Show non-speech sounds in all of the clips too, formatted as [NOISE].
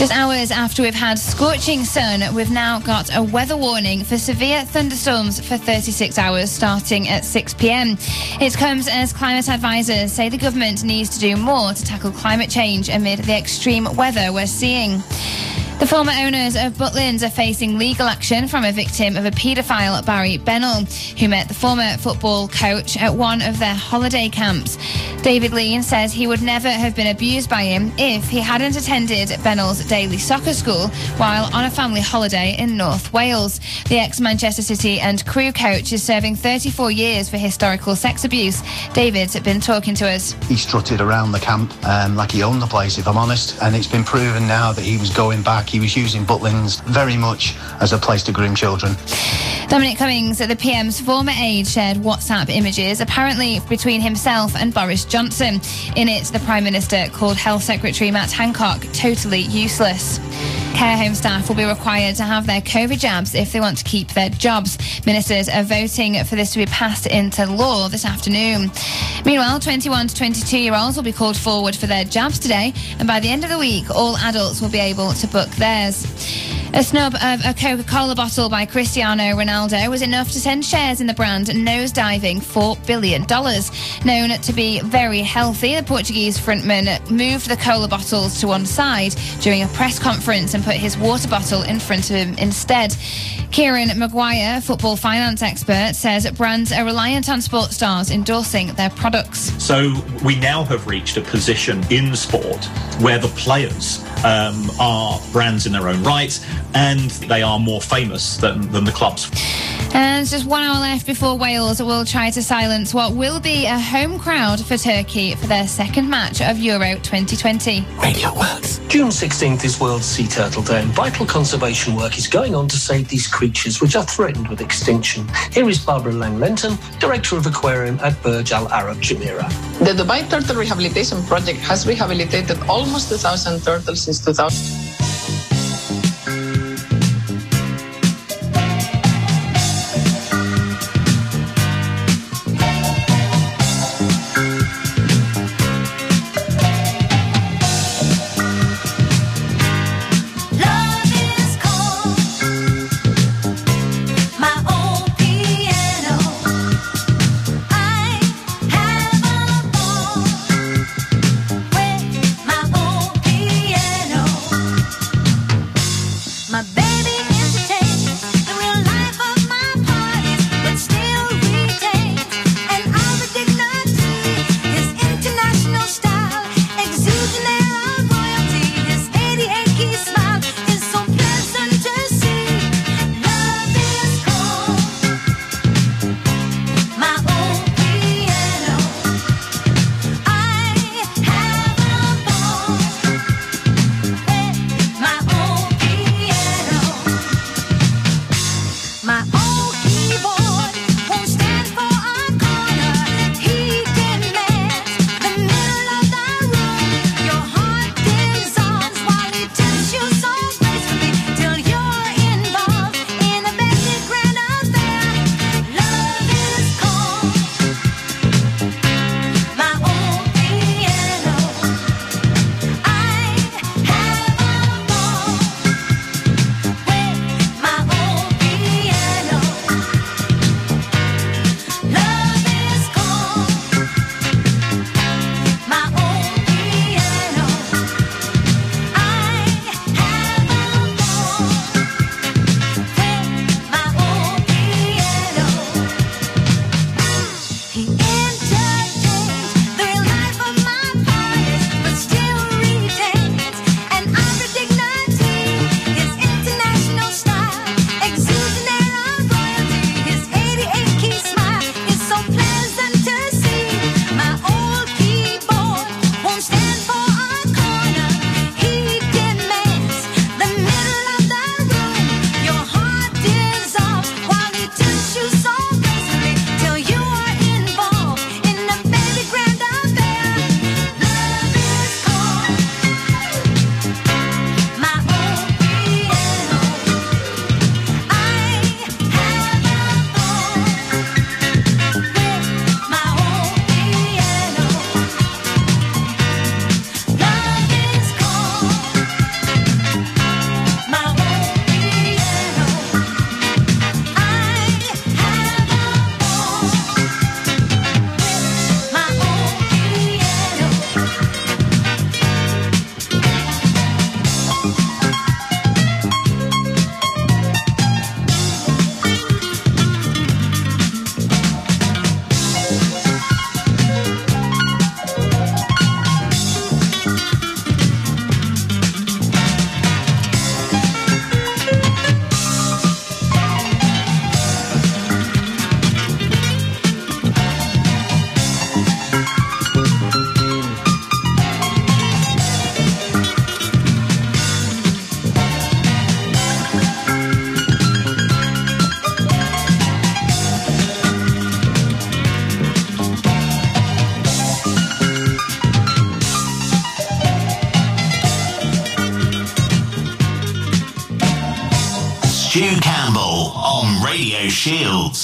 Just hours after we've had scorching sun, we've now got a weather warning for severe thunderstorms for 36 hours starting at 6 pm. It comes as climate advisors say the government needs to do more to tackle climate change amid the extreme weather we're seeing. The former owners of Butlins are facing legal action from a victim of a paedophile, Barry Bennell, who met the former football coach at one of their holiday camps. David Lean says he would never have been abused by him if he hadn't attended Bennell's daily soccer school while on a family holiday in North Wales. The ex Manchester City and Crewe coach is serving 34 years for historical sex abuse. David's been talking to us. He strutted around the camp um, like he owned the place, if I'm honest, and it's been proven now that he was going back. He was using Butlins very much as a place to groom children. Dominic Cummings, the PM's former aide, shared WhatsApp images, apparently between himself and Boris Johnson. In it, the Prime Minister called Health Secretary Matt Hancock totally useless. Care home staff will be required to have their COVID jabs if they want to keep their jobs. Ministers are voting for this to be passed into law this afternoon. Meanwhile, 21 to 22 year olds will be called forward for their jabs today, and by the end of the week, all adults will be able to book theirs. A snub of a Coca Cola bottle by Cristiano Ronaldo was enough to send shares in the brand nosediving $4 billion. Known to be very healthy, the Portuguese frontman moved the cola bottles to one side during a press conference and put his water bottle in front of him instead. Kieran Maguire, football finance expert, says brands are reliant on sports stars endorsing their products. So we now have reached a position in sport where the players um, are brands in their own right and they are more famous than, than the clubs. And just one hour left before Wales will try to silence what will be a home crowd for Turkey for their second match of Euro 2020. Radio Works. June 16th is World Sea Turtle and vital conservation work is going on to save these creatures which are threatened with extinction. Here is Barbara Lang-Lenton, Director of Aquarium at Burj Al Arab Jumeirah. The Dubai Turtle Rehabilitation Project has rehabilitated almost 2,000 turtles since 2000. Shields.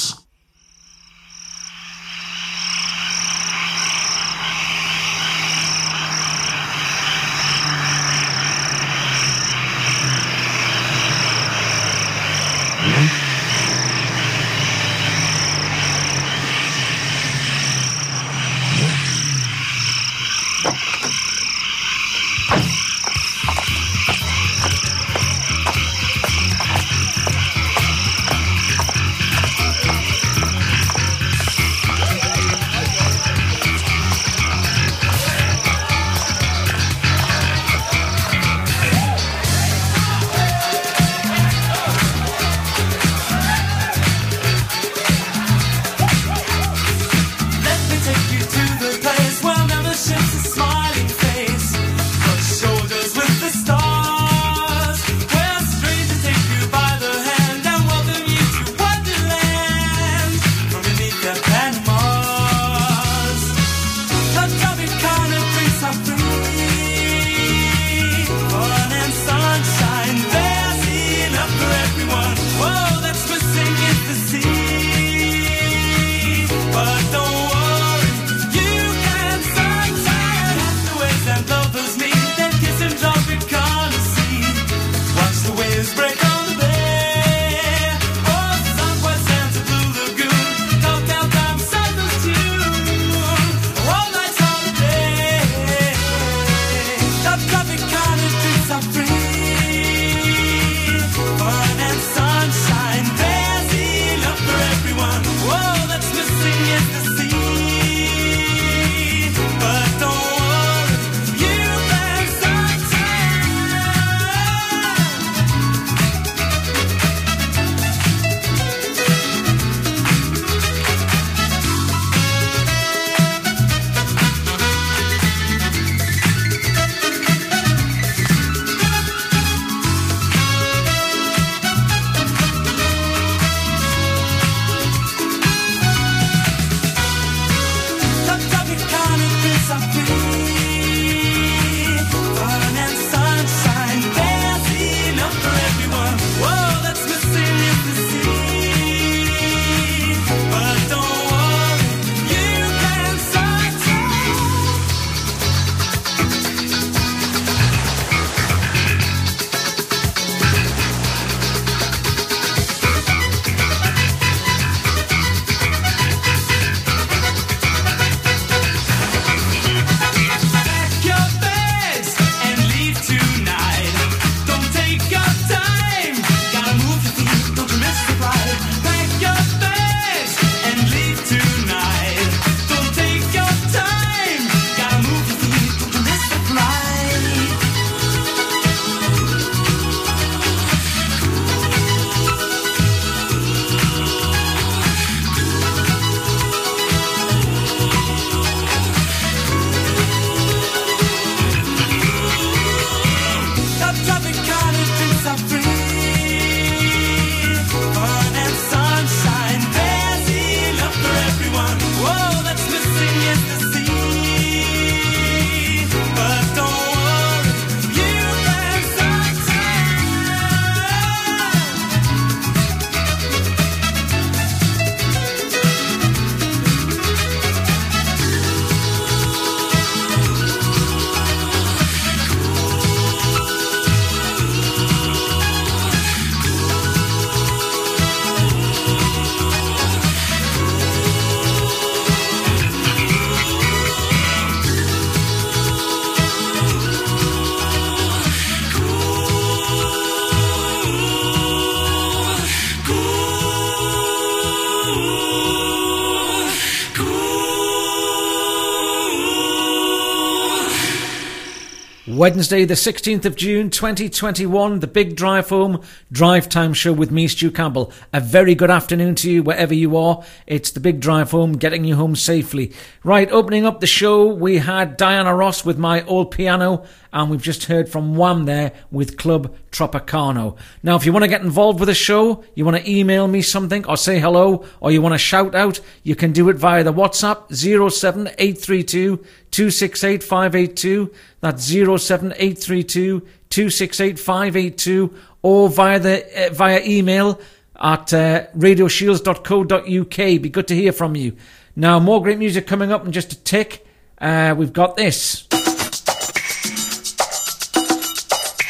Wednesday, the 16th of June 2021, the Big Drive Home Drive Time Show with me, Stu Campbell. A very good afternoon to you wherever you are. It's the Big Drive Home getting you home safely. Right, opening up the show, we had Diana Ross with my old piano and we've just heard from Wham there with Club Tropicana. Now, if you want to get involved with the show, you want to email me something or say hello, or you want to shout out, you can do it via the WhatsApp 07832 268 582. That's 07832 268 582 or via, the, uh, via email at uh, radioshields.co.uk. Be good to hear from you. Now, more great music coming up in just a tick. Uh, we've got this.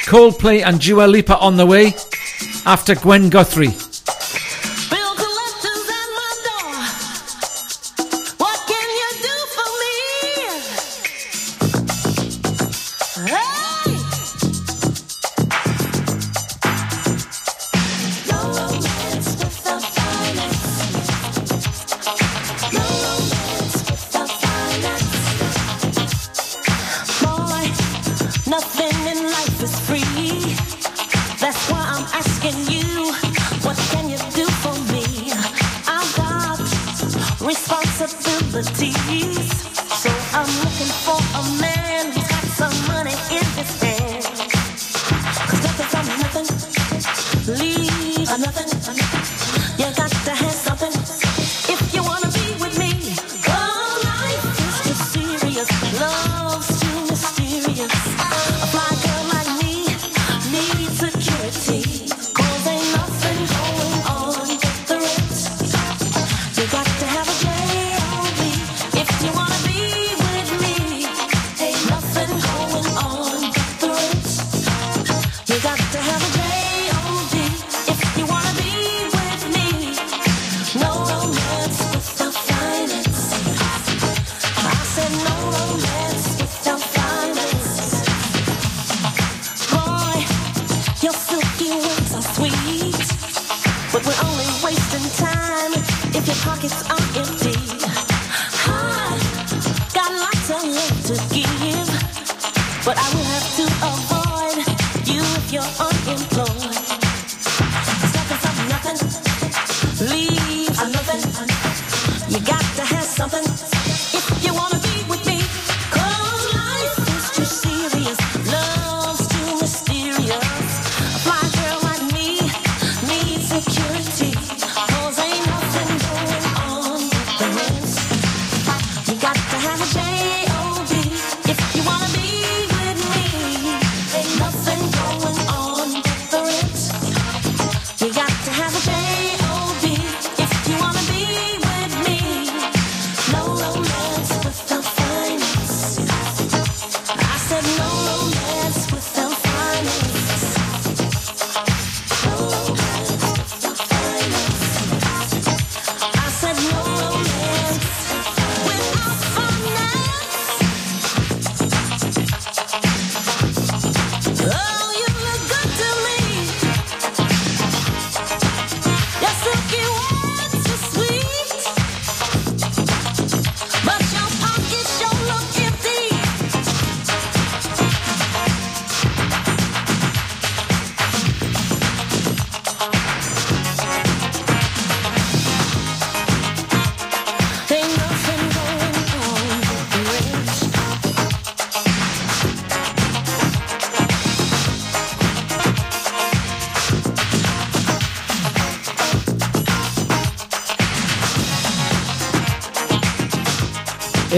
Coldplay and Dua Lipa on the way after Gwen Guthrie.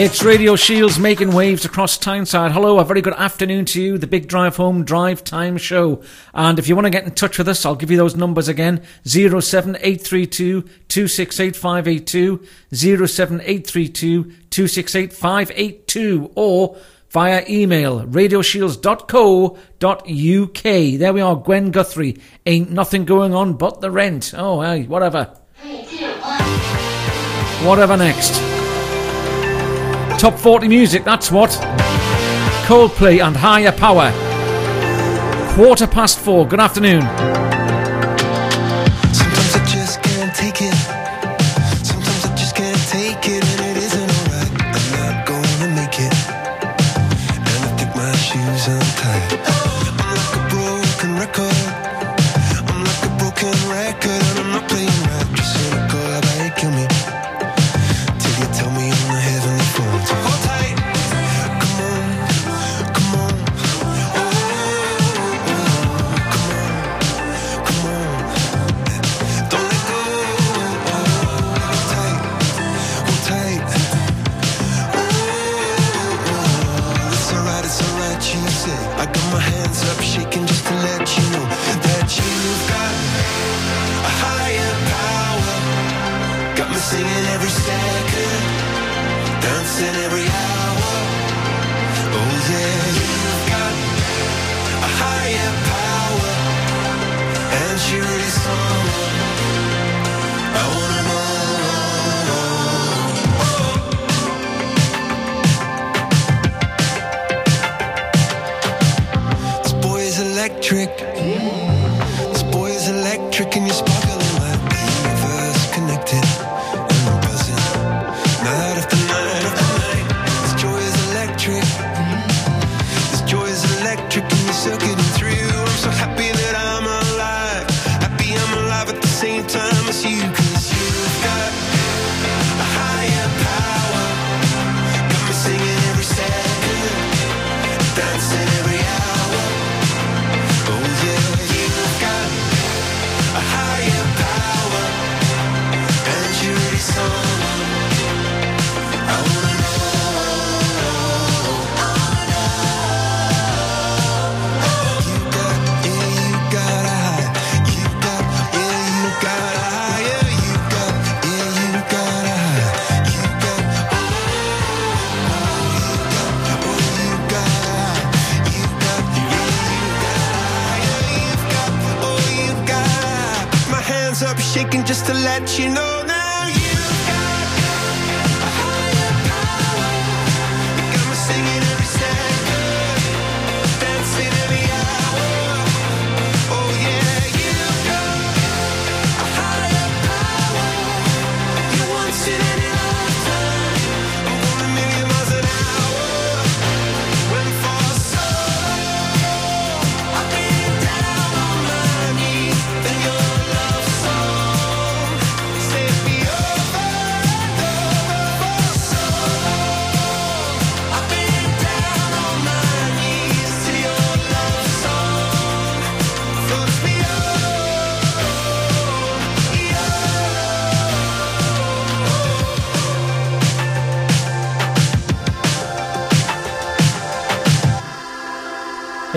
It's Radio Shields making waves across Tyneside. Hello, a very good afternoon to you. The Big Drive Home Drive Time Show. And if you want to get in touch with us, I'll give you those numbers again. 07832 268 582, 07832 268 582, or via email radioshields.co.uk. There we are, Gwen Guthrie. Ain't nothing going on but the rent. Oh, hey, whatever. Whatever next. Top 40 music, that's what. Coldplay and Higher Power. Quarter past four. Good afternoon.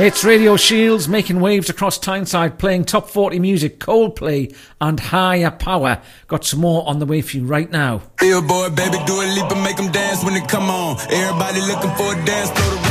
It's Radio Shields making waves across Tyneside, playing top 40 music, Coldplay and Higher Power. Got some more on the way for you right now. Billboard, baby, do a leap and make them dance when they come on. Everybody looking for a dance floor to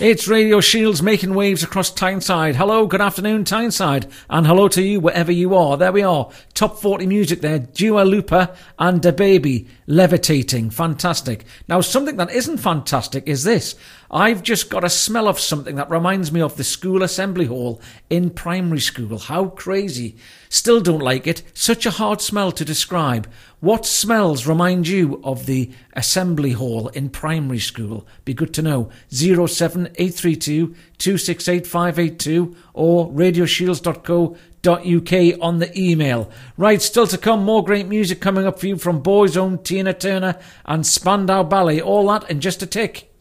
It's Radio Shields making waves across Tyneside. Hello, good afternoon, Tyneside. And hello to you wherever you are. There we are. Top 40 music there. Dua Lipa and DaBaby levitating. Fantastic. Now, something that isn't fantastic is this. I've just got a smell of something that reminds me of the school assembly hall in primary school. How crazy. Still don't like it. Such a hard smell to describe. What smells remind you of the assembly hall in primary school? Be good to know. 07832 268 or radioshields.co.uk on the email. Right, still to come, more great music coming up for you from Boyzone, Tina Turner and Spandau Ballet. All that in just a tick.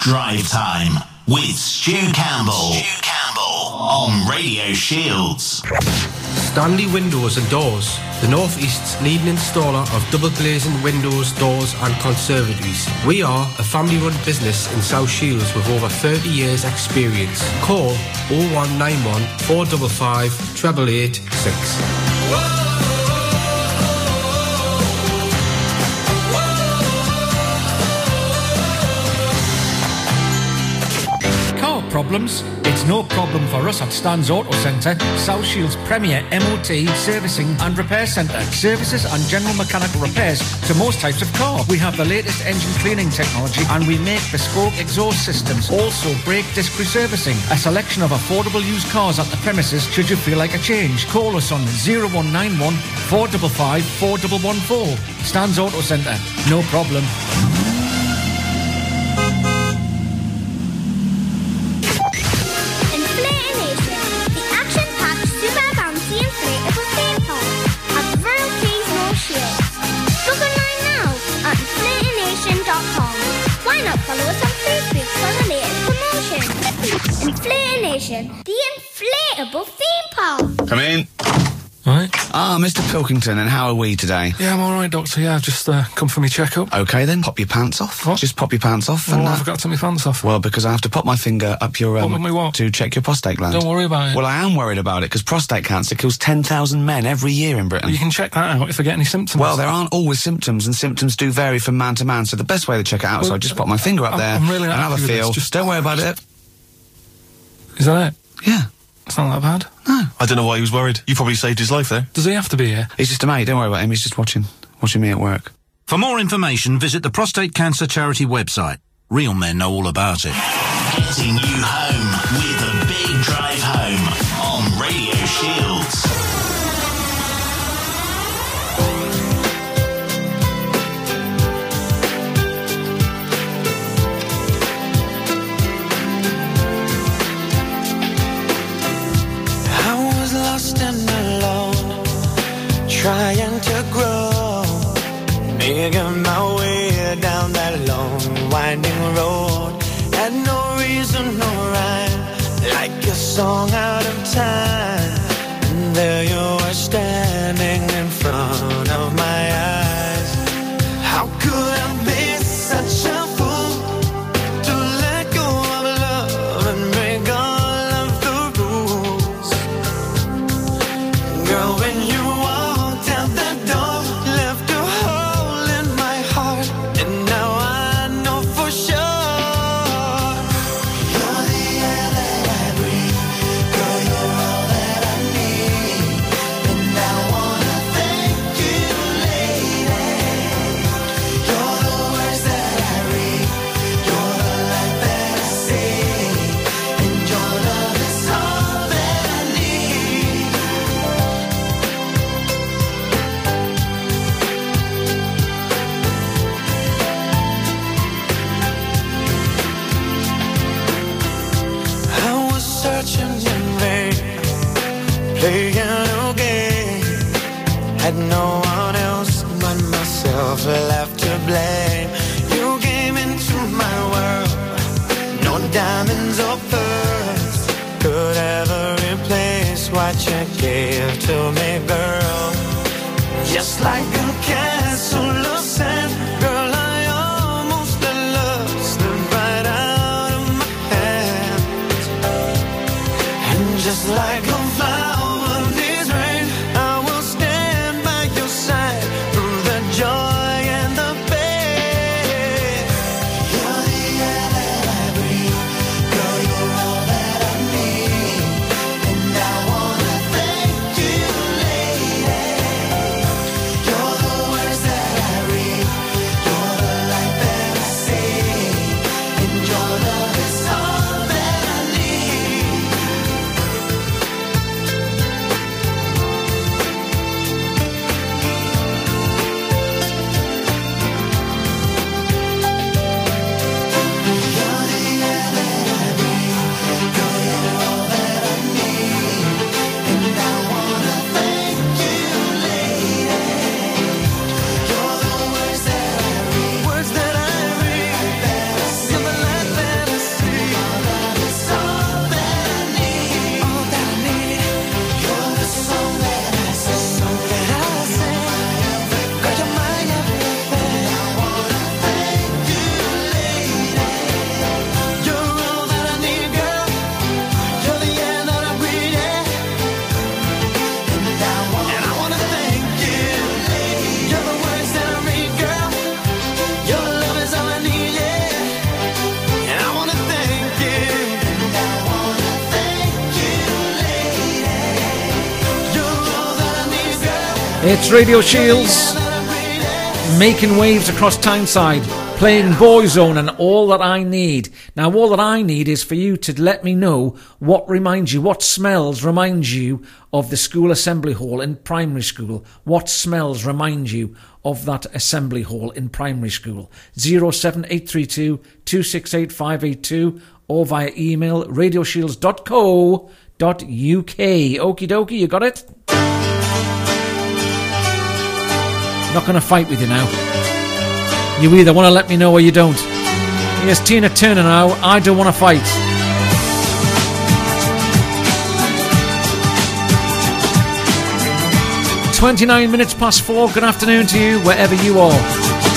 Drive Time with Stu Campbell. Stu Campbell on Radio Shields. Stanley Windows and Doors, the North East's leading installer of double glazing windows, doors and conservatories. We are a family run business in South Shields with over 30 years experience. Call 0191 455 8886. Problems? It's no problem for us at Stan's Auto Centre, South Shields' premier MOT, servicing and repair centre. Services and general mechanical repairs to most types of car. We have the latest engine cleaning technology and we make bespoke exhaust systems. Also brake disc reservicing. A selection of affordable used cars at the premises should you feel like a change. Call us on 0191 455 4114. Stan's Auto Centre. No problem. Latest? Inflator Nation, the inflatable theme park. Come in. Right. Ah, Mr. Pilkington, and how are we today? Yeah, I'm all right, Doctor. Yeah, I've just uh, come for my checkup. Okay, then, pop your pants off. Just pop your pants off. Well, and, I uh, forgot to take my pants off. Well, because I have to pop my finger up your um, What, my what? to check your prostate gland. Don't worry about it. Well, I am worried about it because prostate cancer kills ten thousand men every year in Britain. You can check that out if I get any symptoms. Well, there aren't always symptoms, and symptoms do vary from man to man. So the best way to check it out is I just pop my finger up I'm- there I'm really and have a happy with this. feel. Just- don't worry about it. Is that it? Yeah. It's not that bad. No. I don't know why he was worried. You probably saved his life there. Does he have to be here? He's just a mate. Don't worry about him. He's just watching, watching me at work. For more information, visit the Prostate Cancer Charity website. Real men know all about it. Getting you home with a big drive home on Radio Shields. Lost and alone, trying to grow, making my way down that long, winding road. Had no reason, no rhyme, like a song out of time. And there you were standing in front of my gave to me, girl. Just like It's Radio Shields making waves across Tyneside, playing Boyzone and all that I need. Now, all that I need is for you to let me know what reminds you, what smells remind you of the school assembly hall in primary school. What smells remind you of that assembly hall in primary school? 07832 268 582 or via email radioshields.co.uk. Okie dokie, you got it? Not going to fight with you now. You either want to let me know or you don't. Here's Tina Turner now. I don't want to fight. Twenty-nine minutes past four. Good afternoon to you, wherever you are.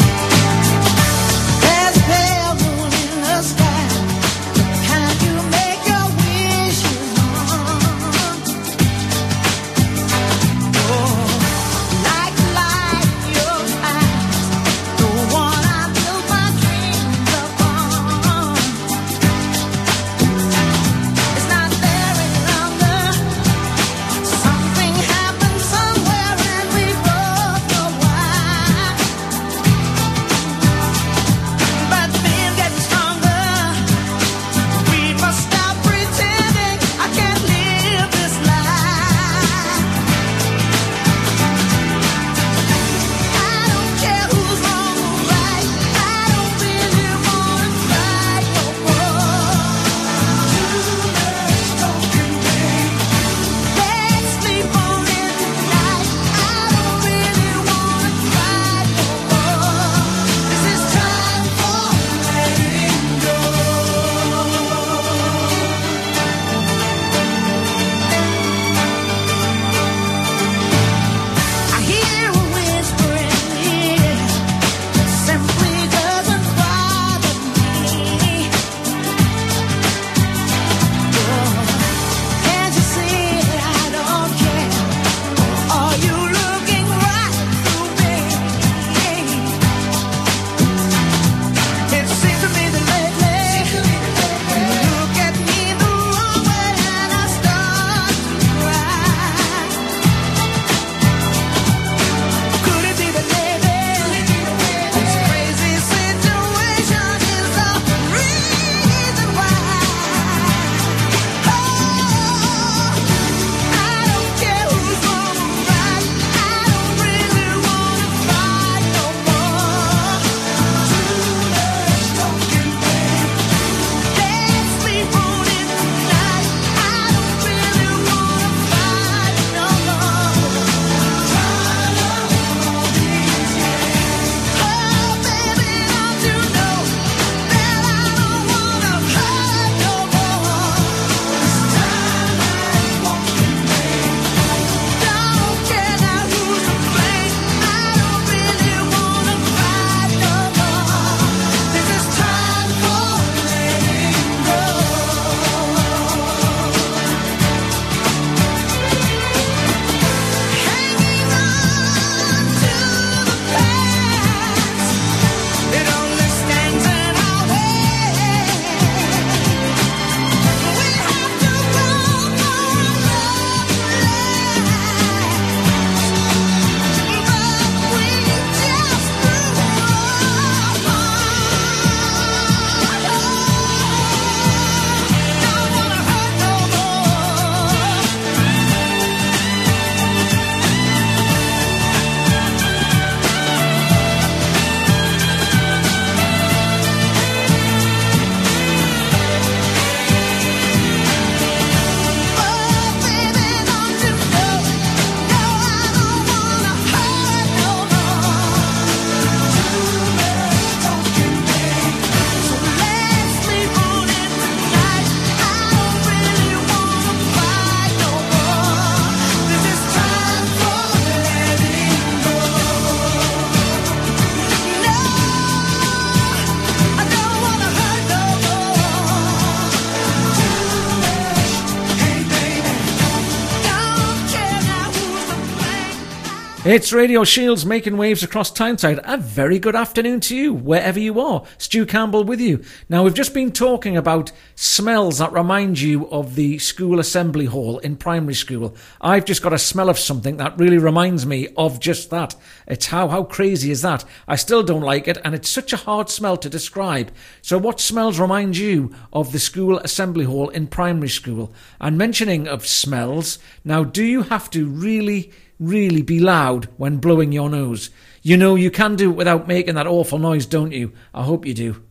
It's Radio Shields making waves across Tyneside. A very good afternoon to you, wherever you are. Stu Campbell with you. Now, we've just been talking about smells that remind you of the school assembly hall in primary school. I've just got a smell of something that really reminds me of just that. It's how, how crazy is that? I still don't like it, and it's such a hard smell to describe. So, what smells remind you of the school assembly hall in primary school? And mentioning of smells, now, do you have to really really be loud when blowing your nose. You know you can do it without making that awful noise, don't you? I hope you do.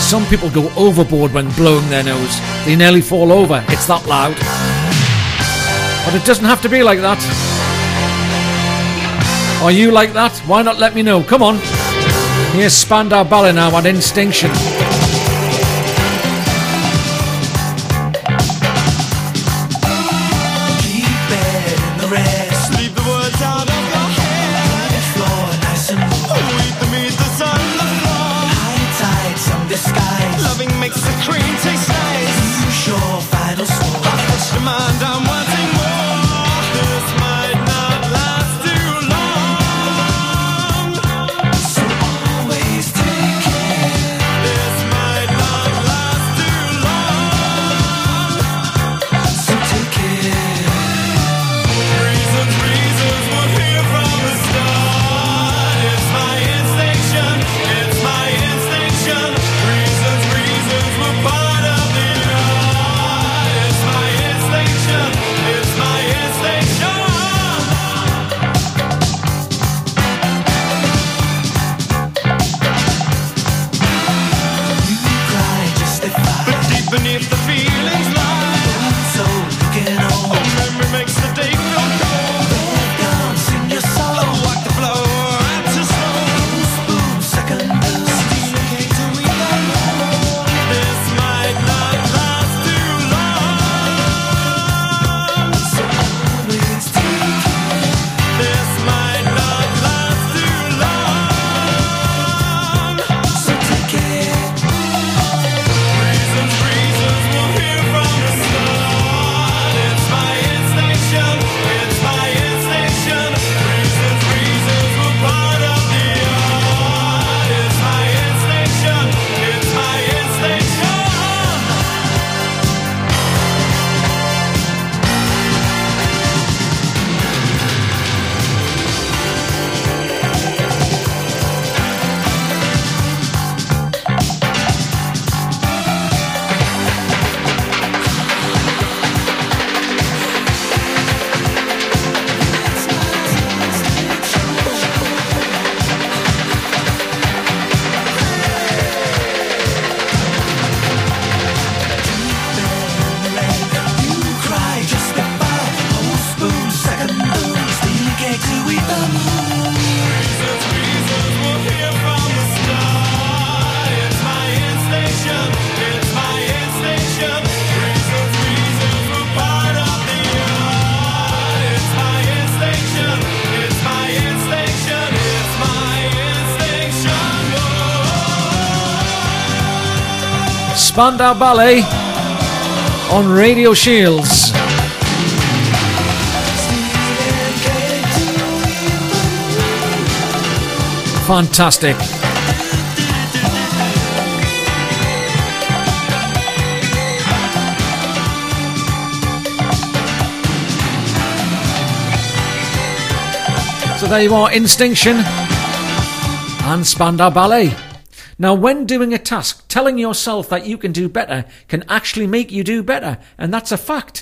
Some people go overboard when blowing their nose. They nearly fall over. It's that loud. But it doesn't have to be like that. Are you like that? Why not let me know? Come on. Here's Spandau Ballet now at Instinction. Spandau Ballet on Radio Shields. Fantastic. So there you are, Instinction and Spandau Ballet. Now, when doing a task, telling yourself that you can do better can actually make you do better, and that's a fact.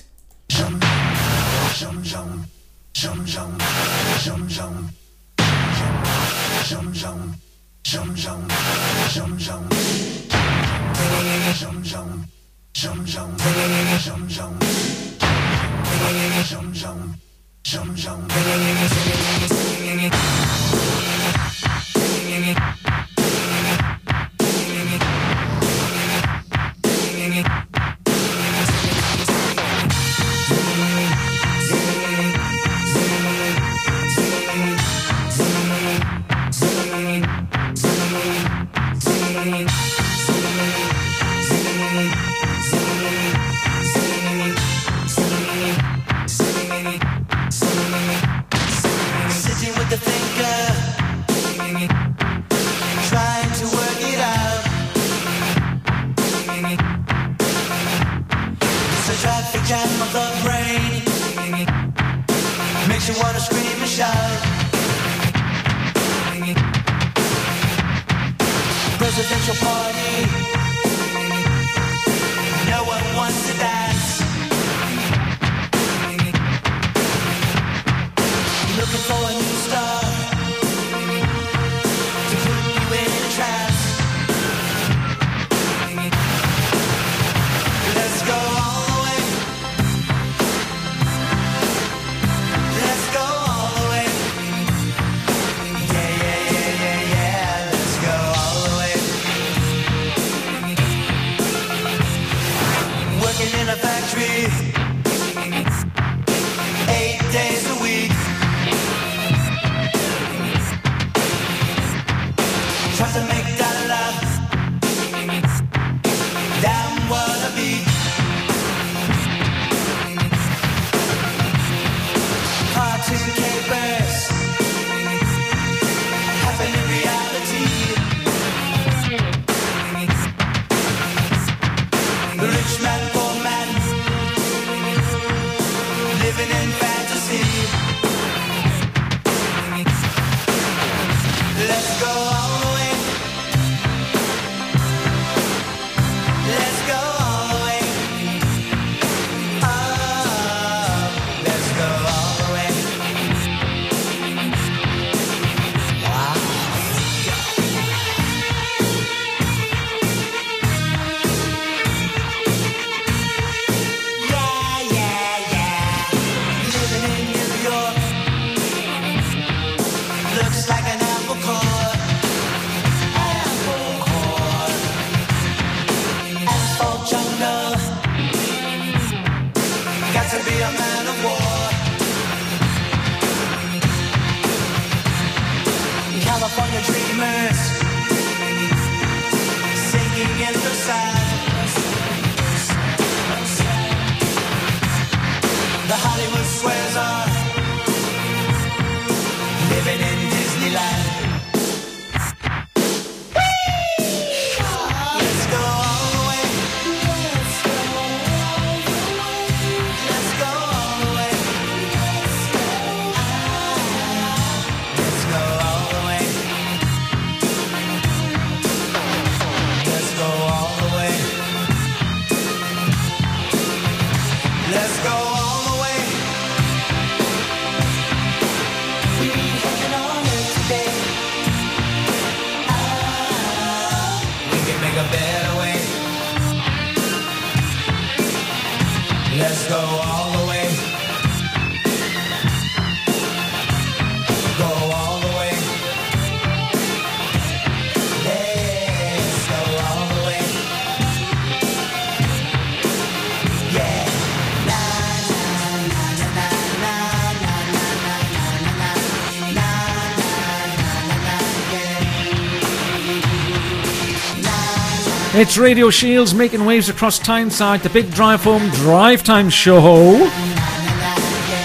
It's Radio Shields making waves across Tyneside, the big drive home drive time show.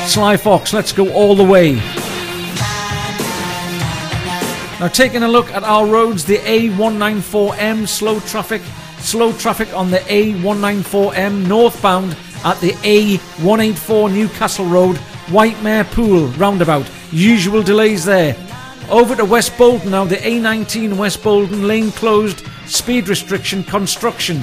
Sly Fox, let's go all the way. Now, taking a look at our roads, the A194M slow traffic, slow traffic on the A194M northbound at the A184 Newcastle Road, Whitemare Pool roundabout. Usual delays there. Over to West Bolton now, the A19 West Bolton lane closed, speed restriction construction.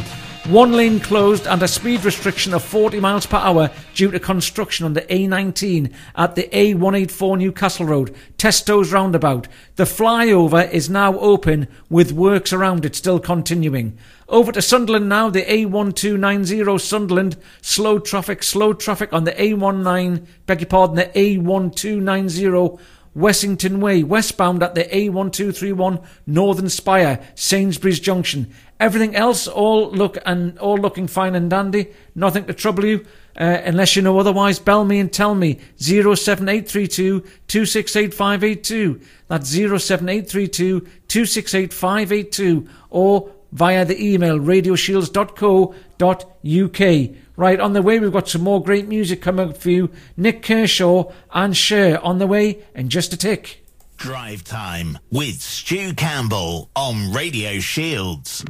One lane closed and a speed restriction of 40 miles per hour due to construction on the A19 at the A184 Newcastle Road, Tesco's roundabout. The flyover is now open with works around it still continuing. Over to Sunderland now, the A1290 Sunderland, slow traffic, slow traffic on the A19, beg your pardon, the A1290 Wessington Way, westbound at the A1231 Northern Spire, Sainsbury's Junction. Everything else, all look and all looking fine and dandy. Nothing to trouble you, uh, unless you know otherwise. Bell me and tell me. 07832 268582. That's 07832 268582. Or via the email radioshields.co.uk. Right, on the way, we've got some more great music coming up for you. Nik Kershaw and Cher on the way in just a tick. Drive Time with Stu Campbell on Radio Shields.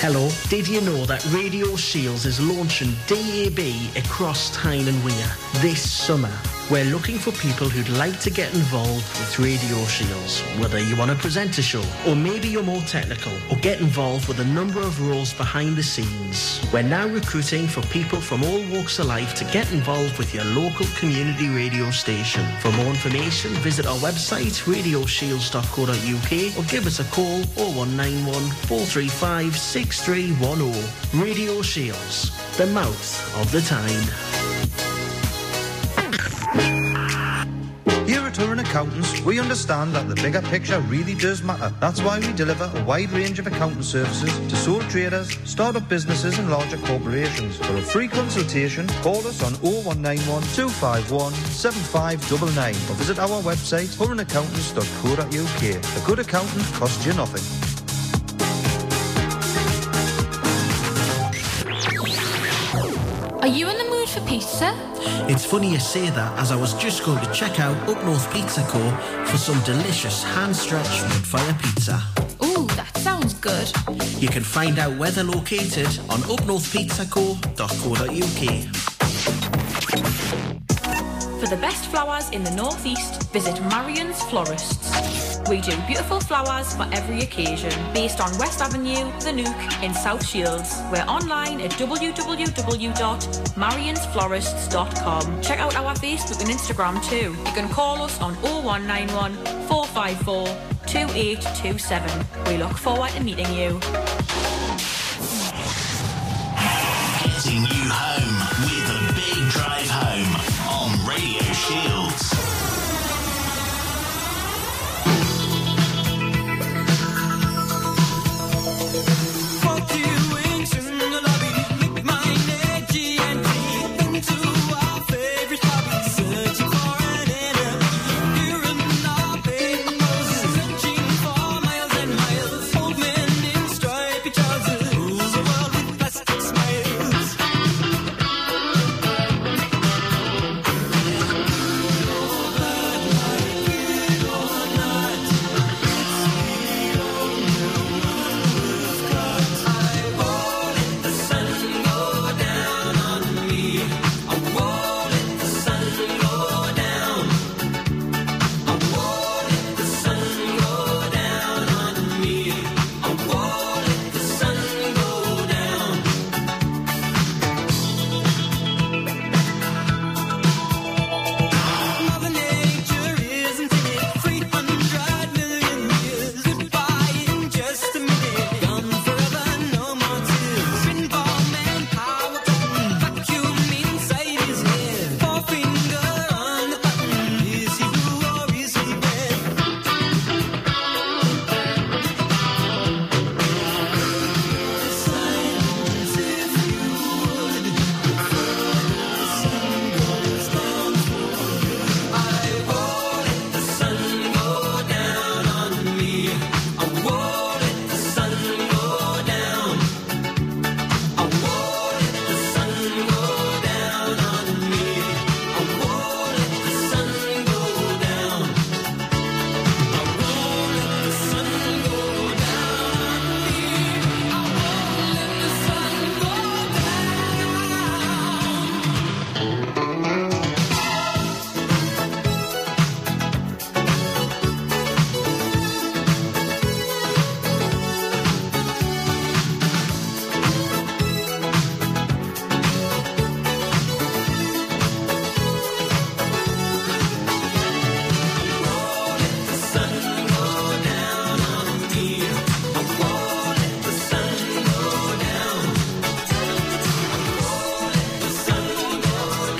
Hello, did you know that Radio Shields is launching DAB across Tyne and Wear this summer? We're looking for people who'd like to get involved with Radio Shields, whether you want to present a show, or maybe you're more technical, or get involved with a number of roles behind the scenes. We're now recruiting for people from all walks of life to get involved with your local community radio station. For more information, visit our website radioshields.co.uk or give us a call 0191 435 6310. Radio Shields, the mouth of the Tyne. Here at Huron Accountants, we understand that the bigger picture really does matter. That's why we deliver a wide range of accounting services to sole traders, start-up businesses and larger corporations. For a free consultation, call us on 0191 251 7599 or visit our website huronaccountants.co.uk. A good accountant costs you nothing. Are you in the mood for pizza? It's funny you say that as I was just going to check out Up North Pizza Co. for some delicious hand-stretched wood-fire pizza. Ooh, that sounds good. You can find out where they're located on upnorthpizzaco.co.uk. For the best flowers in the northeast, visit Marion's Florists. We do beautiful flowers for every occasion, based on West Avenue, The Nook in South Shields. We're online at www.marionsflorists.com. Check out our Facebook and Instagram too. You can call us on 0191 454 2827. We look forward to meeting you. Getting you home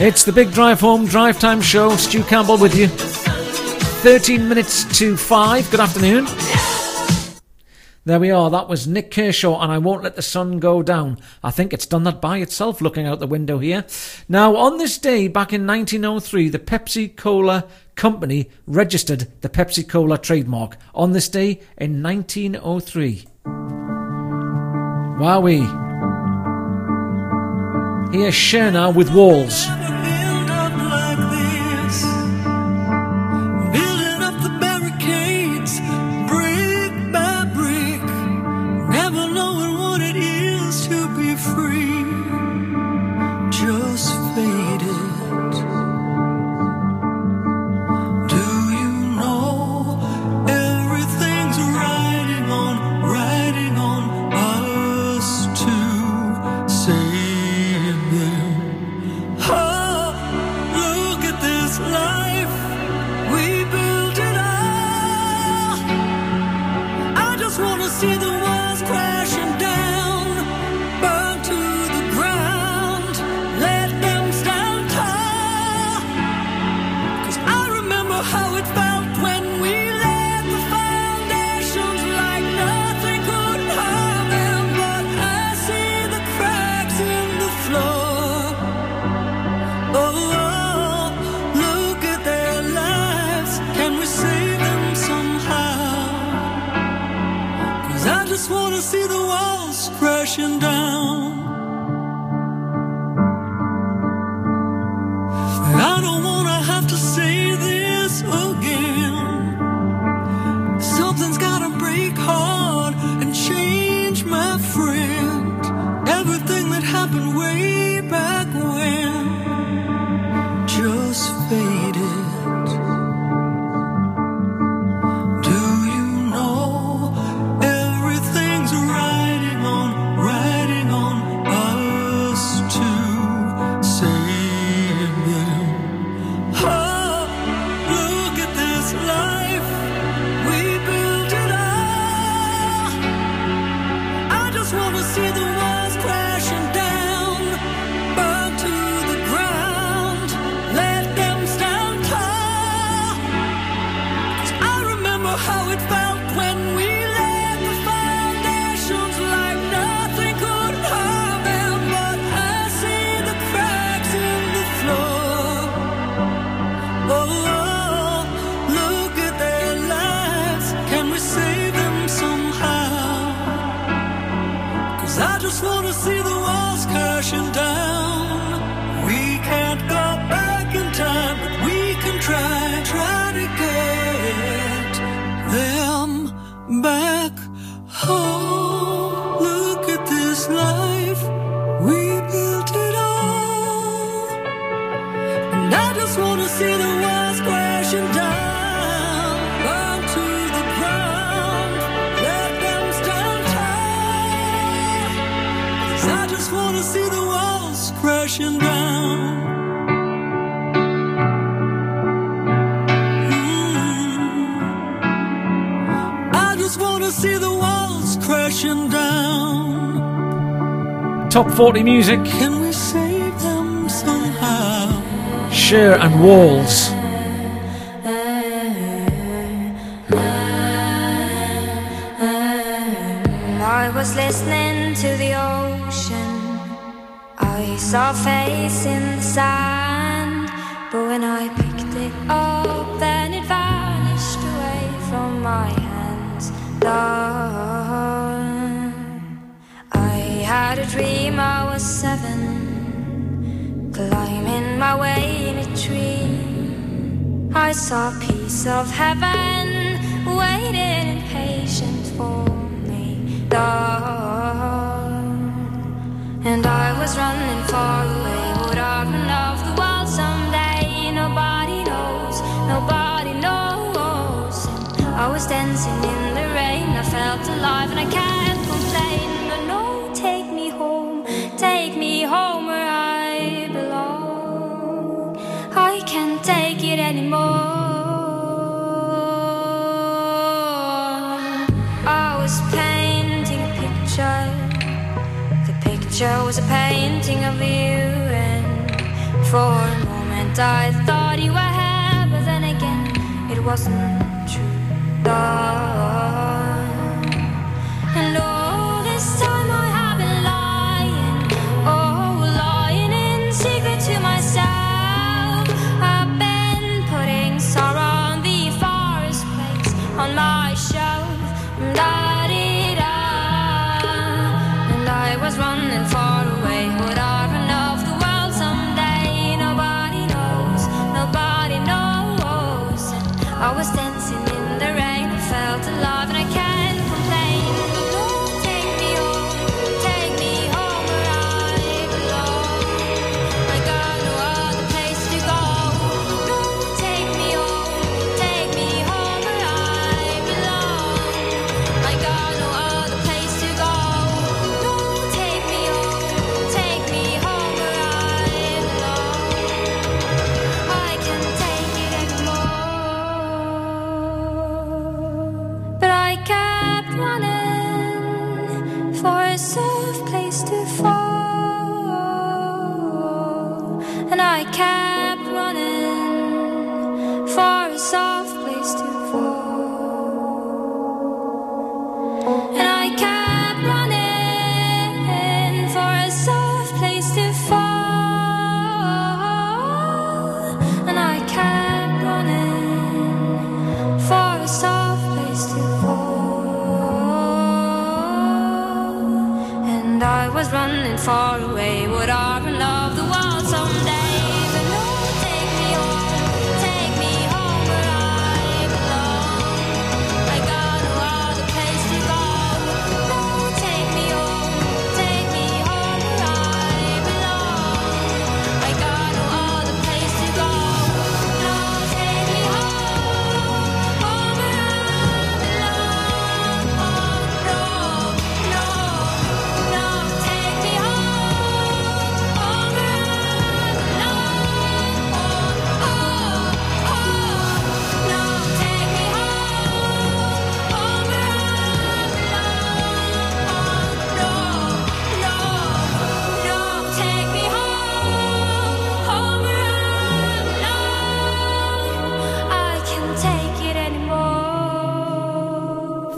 It's the Big Drive Home Drive Time Show. Stu Campbell with you. 13 minutes to 5. Good afternoon. There we are. That was Nik Kershaw, and I won't let the sun go down. I think it's done that by itself looking out the window here. Now, on this day back in 1903, the Pepsi Cola Company registered the Pepsi Cola trademark. On this day in 1903. Wowee. Here's Cher now with Walls. Top 40 music. Can we save them somehow? Cher and Walls.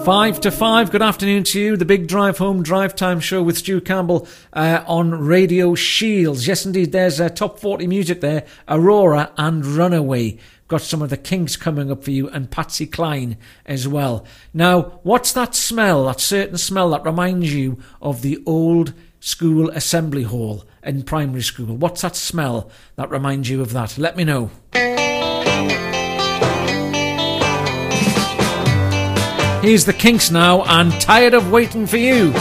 Five to five. Good afternoon to you. The Big Drive Home Drive Time Show with Stu Campbell uh, on Radio Shields. Yes, indeed. There's uh, top forty music there. Aurora and Runaway. Got some of the Kinks coming up for you and Patsy Cline as well. Now, what's that smell? That certain smell that reminds you of the old school assembly hall in primary school. What's that smell that reminds you of that? Let me know. Here's the Kinks now and Tired of Waiting for You.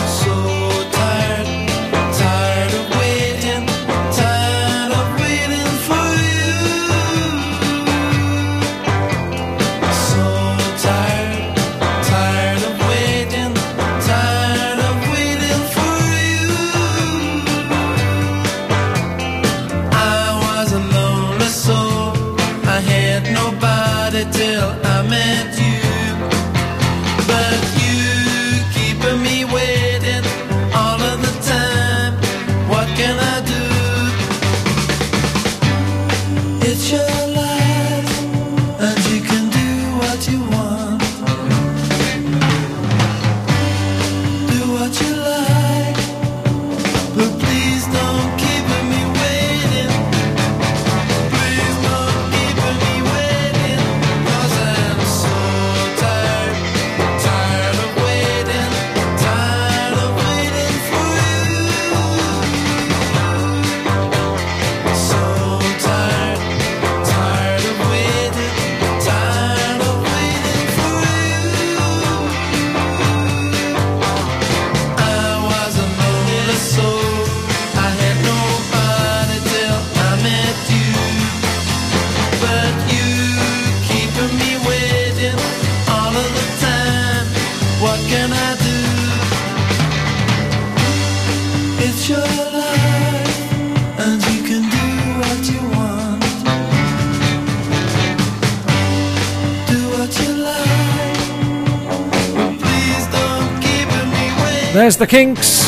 There's the Kinks.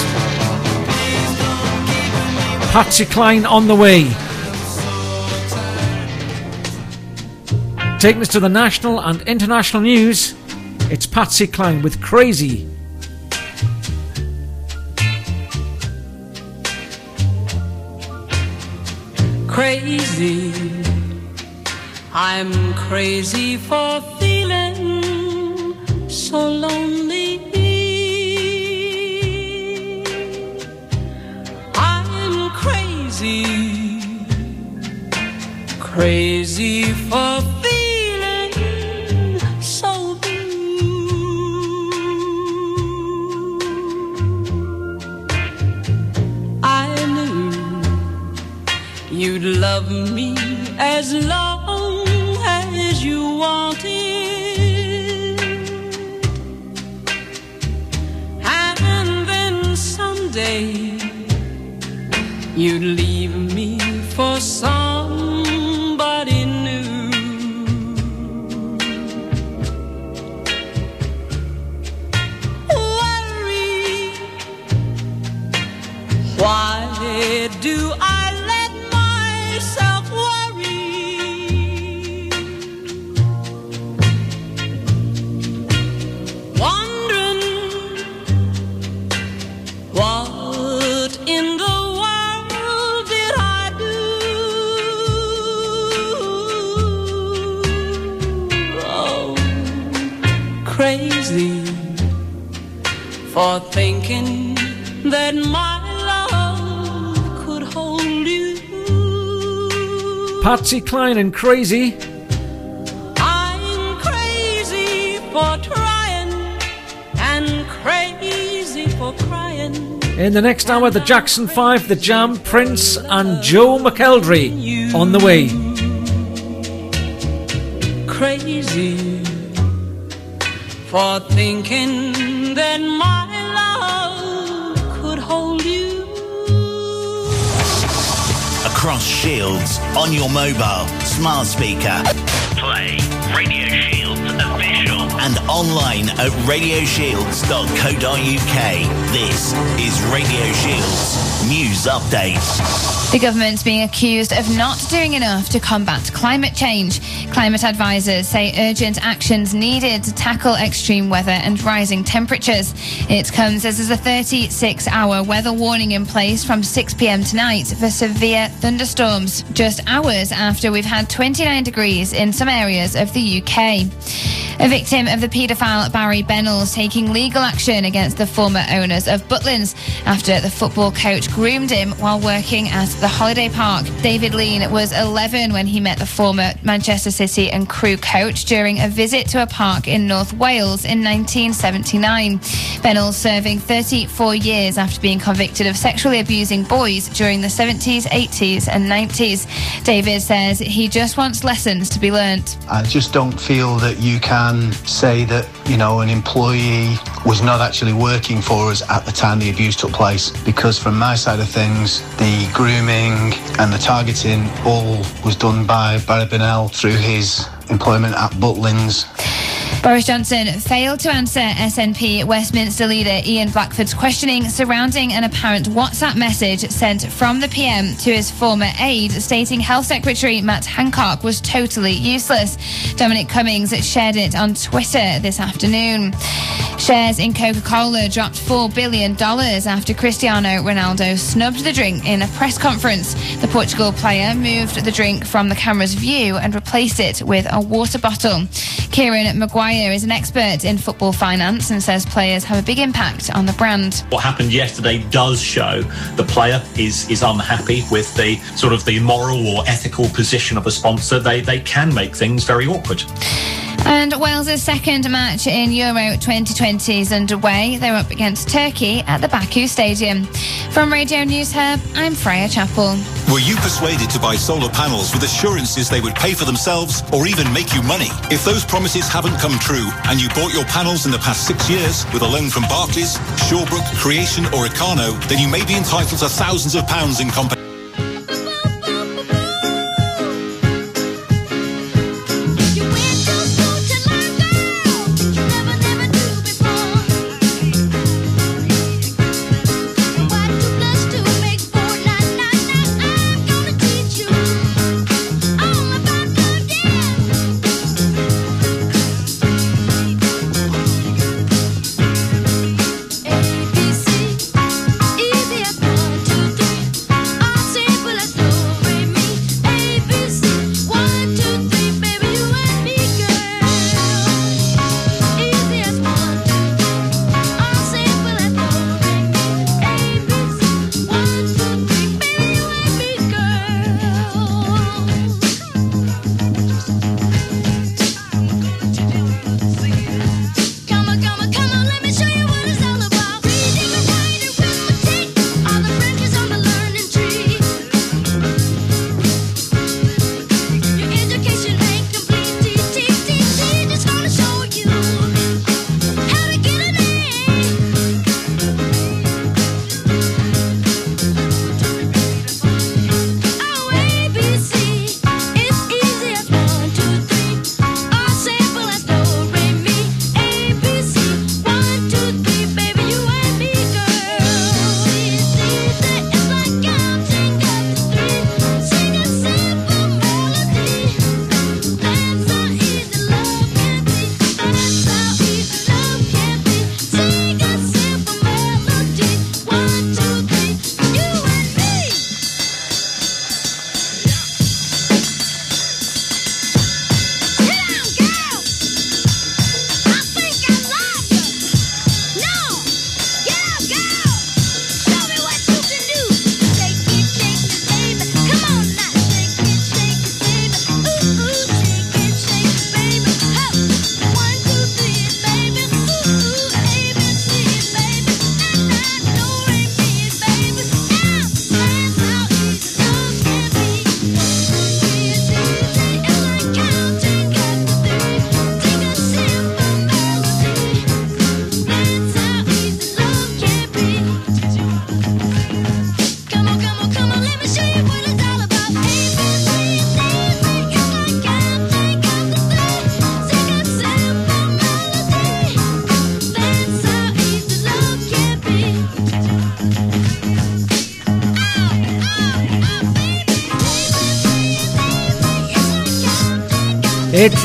Patsy Cline on the way. Taking us to the national and international news, it's Patsy Cline with Crazy. Crazy. I'm crazy for Patsy Cline and Crazy. I'm crazy for trying and crazy for crying. In the next hour, the Jackson 5, The Jam, Prince, and Joe McElderry on the way. Crazy for thinking that my Across Shields, on your mobile, smart speaker. Play Radio Shields official. And online at radioshields.co.uk. This is Radio Shields News Update. The government's being accused of not doing enough to combat climate change. Climate advisors say urgent actions needed to tackle extreme weather and rising temperatures. It comes as there's a 36 hour weather warning in place from 6 pm tonight for severe thunderstorms, just hours after we've had 29 degrees in some areas of the UK. A victim of the paedophile Barry Bennell's taking legal action against the former owners of Butlins after the football coach groomed him while working at the holiday park. David Lean was 11 when he met the former Manchester City and Crewe coach during a visit to a park in North Wales in 1979. Bennell's serving 34 years after being convicted of sexually abusing boys during the 70s, 80s, and 90s. David says he just wants lessons to be learnt. I just don't feel that you can say that, you know, an employee was not actually working for us at the time the abuse took place because from my side of things, the grooming and the targeting all was done by Barry Bennell through his employment at Butlins. Boris Johnson failed to answer SNP Westminster leader Ian Blackford's questioning surrounding an apparent WhatsApp message sent from the PM to his former aide stating Health Secretary Matt Hancock was totally useless. Dominic Cummings shared it on Twitter this afternoon. Shares in Coca Cola dropped $4 billion after Cristiano Ronaldo snubbed the drink in a press conference. The Portugal player moved the drink from the camera's view and replaced it with a water bottle. Kieran Maguire is an expert in football finance and says players have a big impact on the brand. What happened yesterday does show the player is is unhappy with the sort of the moral or ethical position of a sponsor. They they can make things very awkward. And Wales' second match in Euro 2020 is underway. They're up against Turkey at the Baku Stadium. From Radio News Hub, I'm Freya Chappell. Were you persuaded to buy solar panels with assurances they would pay for themselves or even make you money? If those promises haven't come true and you bought your panels in the past six years with a loan from Barclays, Shawbrook, Creation or Econo, then you may be entitled to thousands of pounds in compensation.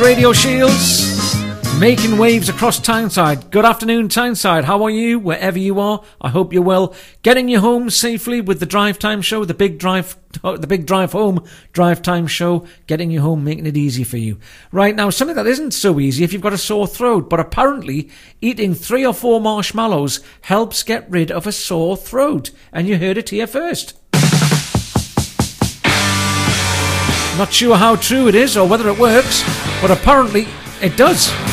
Radio Shields, making waves across Tyneside. Good afternoon, Tyneside. How are you, wherever you are? I hope you're well. Getting you home safely with the Drive Time Show, the big drive, [LAUGHS] the big drive home Drive Time Show. Getting you home, making it easy for you. Right now, something that isn't so easy if you've got a sore throat, but apparently eating three or four marshmallows helps get rid of a sore throat. And you heard it here first. Not sure how true it is or whether it works, but apparently it does.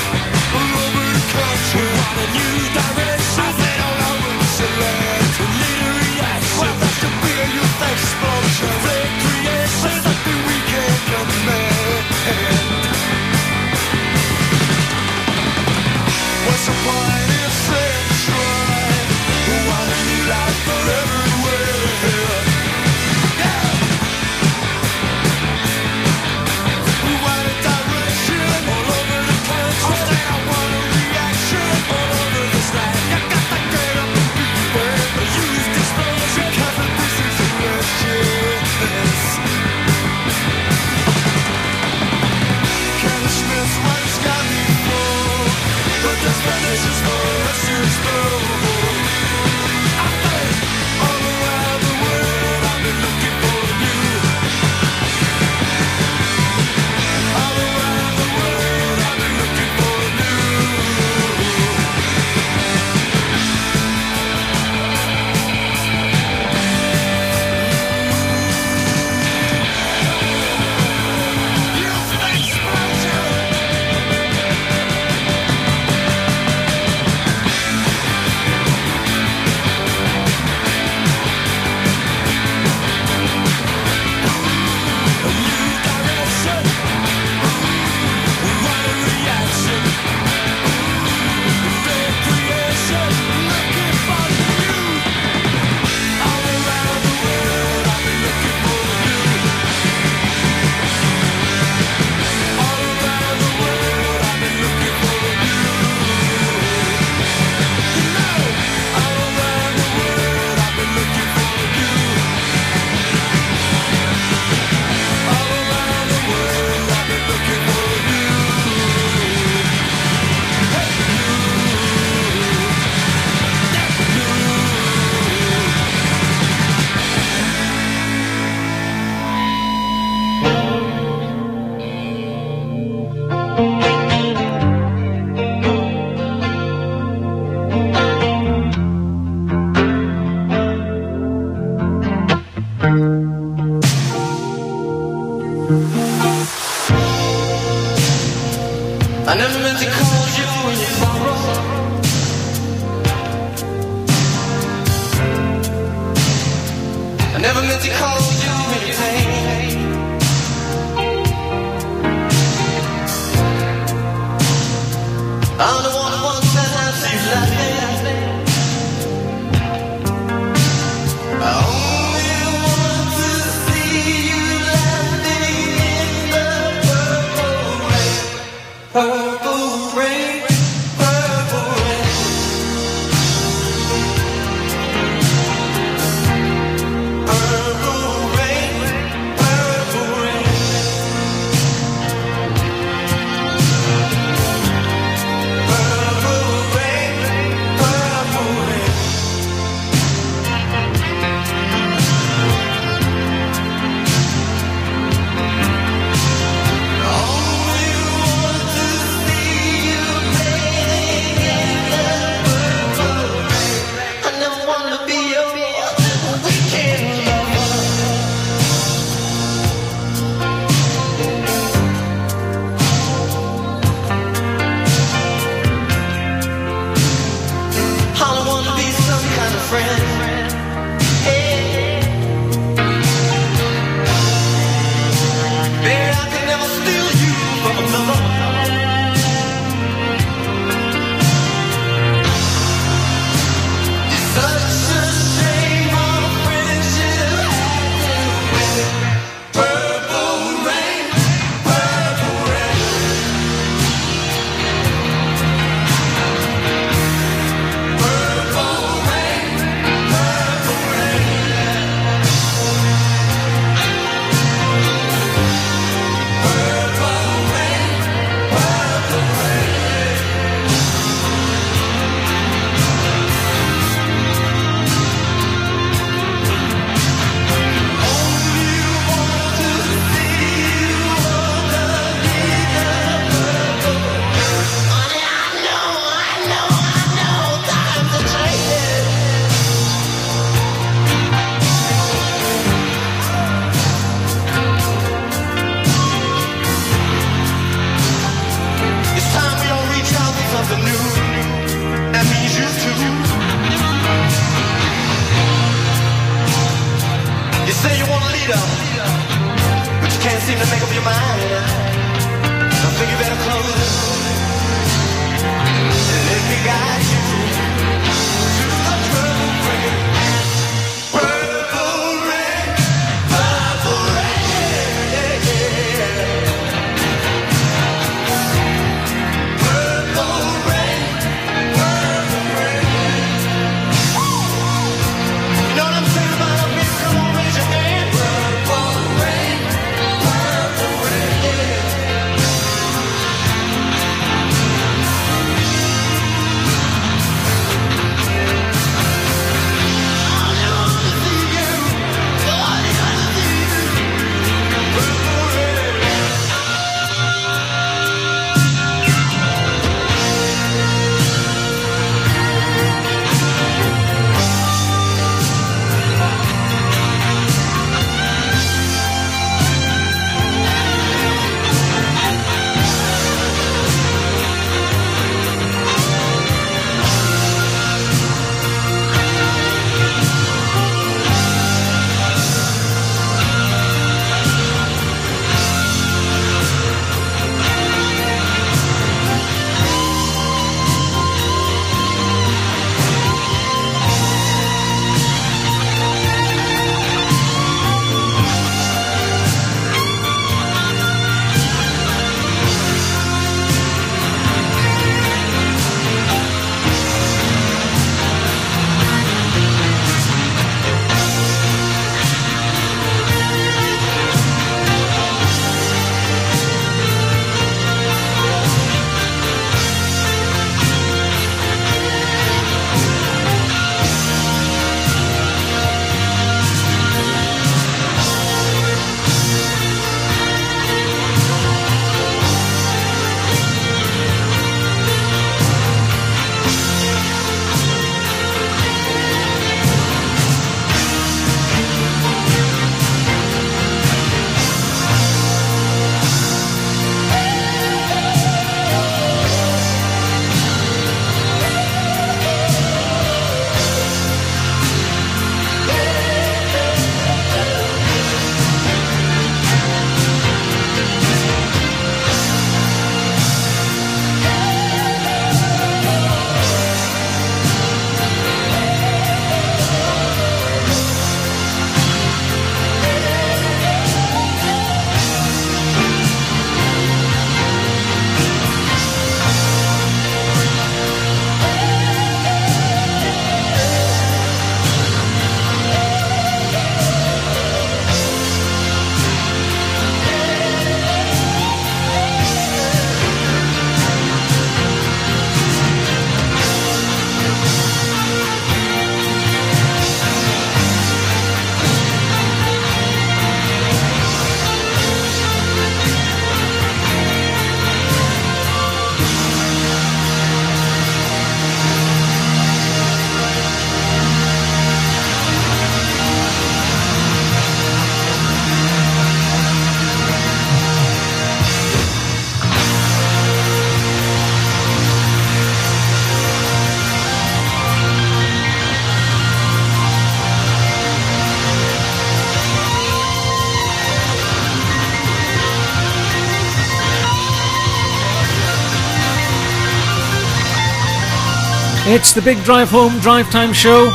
It's the Big Drive Home Drive Time Show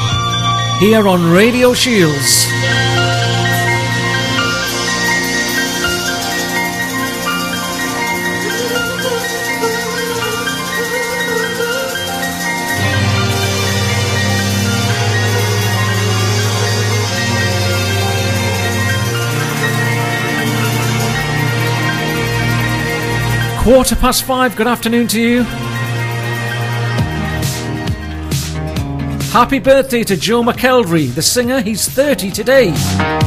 here on Radio Shields. Quarter past five, good afternoon to you. Happy birthday to Joe McElderry, the singer. He's 30 today.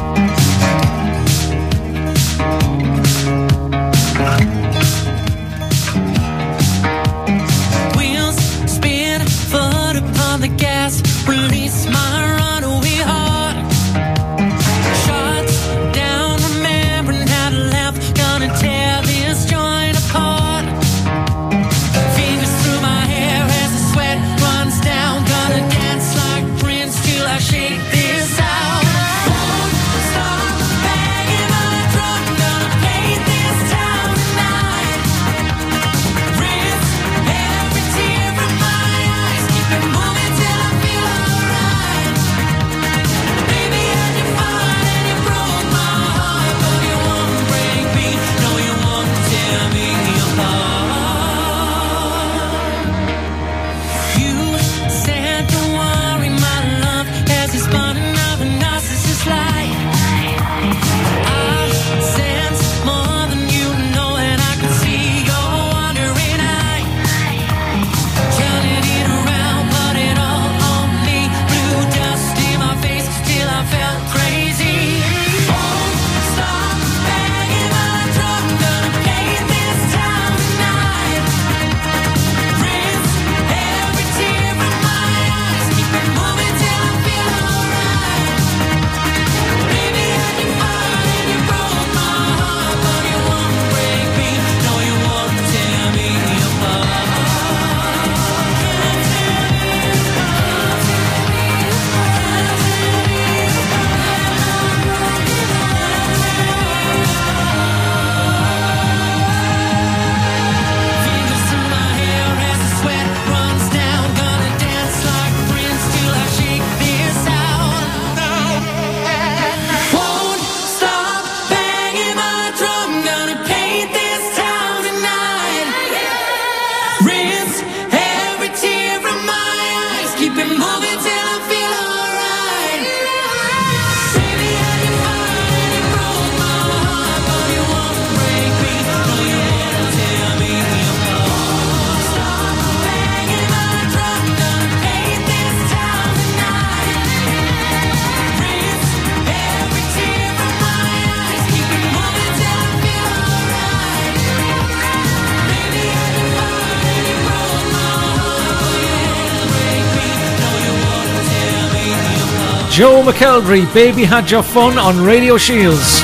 Joe McElderry, Baby Had Your Fun on Radio Shields.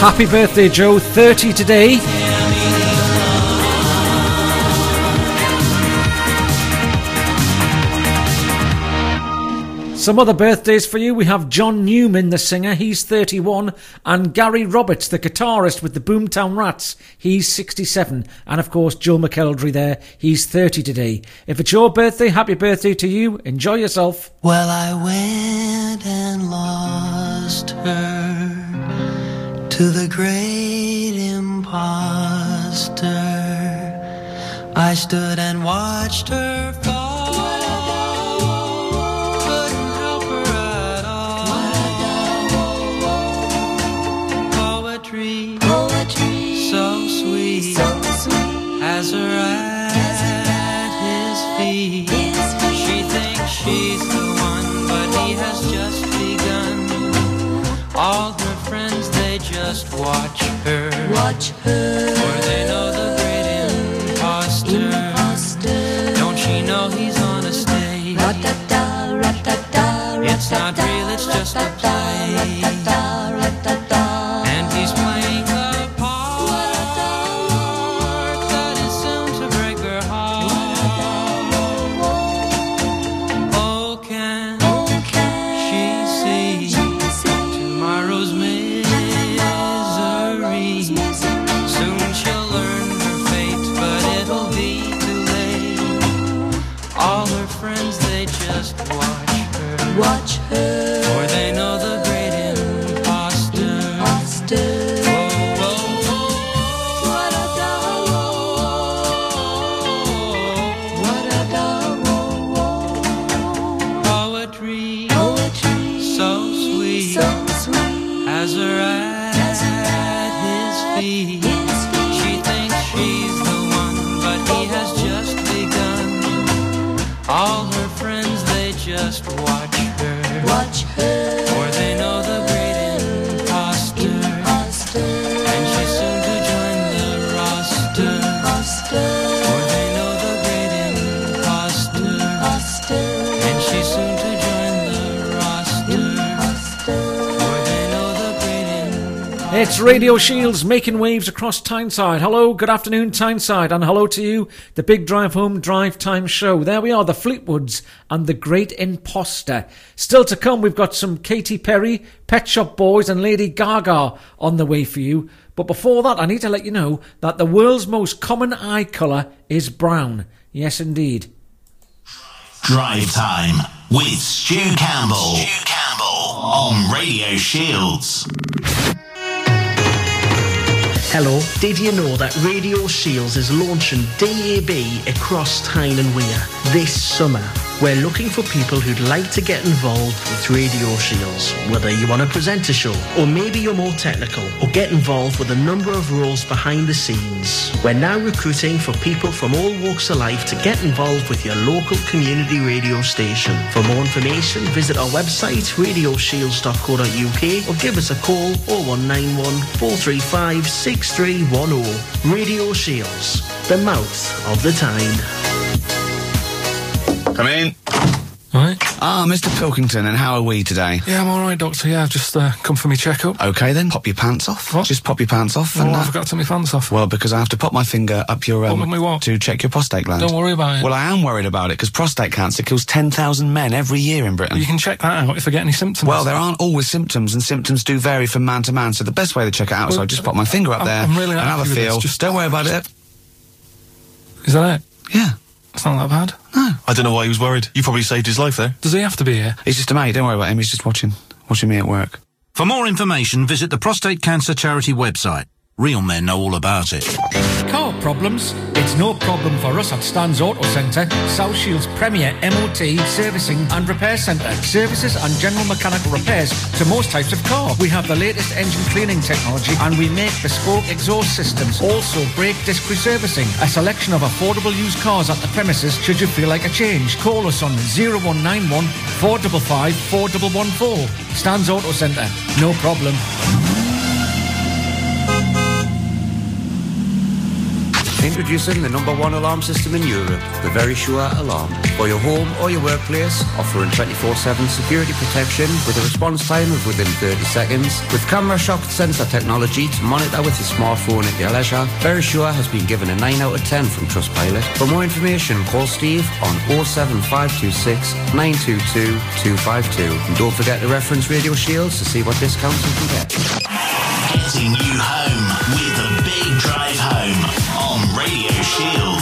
Happy birthday, Joe, 30 today. Some other birthdays for you. We have John Newman, the singer, he's 31, and Gary Roberts, the guitarist with the Boomtown Rats, he's 67. And of course, Joe McElderry there, he's 30 today. If it's your birthday, happy birthday to you. Enjoy yourself. Well, I went and lost her to the great imposter. I stood and watched her Radio Shields making waves across Tyneside. Hello, good afternoon, Tyneside, and hello to you, the Big Drive Home Drive Time Show. There we are, the Fleetwoods and the Great Imposter. Still to come, we've got some Katy Perry, Pet Shop Boys, and Lady Gaga on the way for you. But before that, I need to let you know that the world's most common eye colour is brown. Yes, indeed. Drive Time with Stu Campbell. Stu Campbell on Radio Shields. Hello, did you know that Radio Shields is launching DAB across Tyne and Wear this summer? We're looking for people who'd like to get involved with Radio Shields, whether you want to present a show, or maybe you're more technical, or get involved with a number of roles behind the scenes. We're now recruiting for people from all walks of life to get involved with your local community radio station. For more information, visit our website, radioshields.co.uk, or give us a call 0191 435 6310. Radio Shields, the mouth of the Tyne. Come in. Right. Ah, Mr. Pilkington, and how are we today? Yeah, I'm all right, Doctor. Yeah, I've just uh, come for my checkup. Okay then, pop your pants off. What? Just pop your pants off. Oh, and, I uh, forgot to take my pants off. well, because I have to pop my finger up your um, What, what? to check your prostate gland. Don't worry about it. Well, I am worried about it because prostate cancer kills 10,000 men every year in Britain. You can check that out if I get any symptoms. Well, there aren't always symptoms, and symptoms do vary from man to man. So the best way to check it out is I just pop my finger up I'm- there I'm really and have a feel. Just- don't worry about it. Is that it? Yeah. It's not that bad. No. I don't know why he was worried. You probably saved his life there. Does he have to be here? He's just a mate. Don't worry about him. He's just watching, watching me at work. For more information, visit the Prostate Cancer Charity website. Real men know all about it. Car problems? It's no problem for us at Stan's Auto Centre, South Shields' premier MOT, servicing and repair centre. Services and general mechanical repairs to most types of car. We have the latest engine cleaning technology and we make bespoke exhaust systems. Also brake disc reservicing. A selection of affordable used cars at the premises should you feel like a change. Call us on 0191 455 4114. Stan's Auto Centre. No problem. Introducing the number one alarm system in Europe, the Verisure Alarm. For your home or your workplace, offering 24-7 security protection with a response time of within 30 seconds. With camera shock sensor technology to monitor with your smartphone at your leisure, Verisure has been given a 9 out of 10 from Trustpilot. For more information, call Steve on 07526 922 252. And don't forget to reference Radio Shields to see what discounts you can get. Getting you home with a big drive home on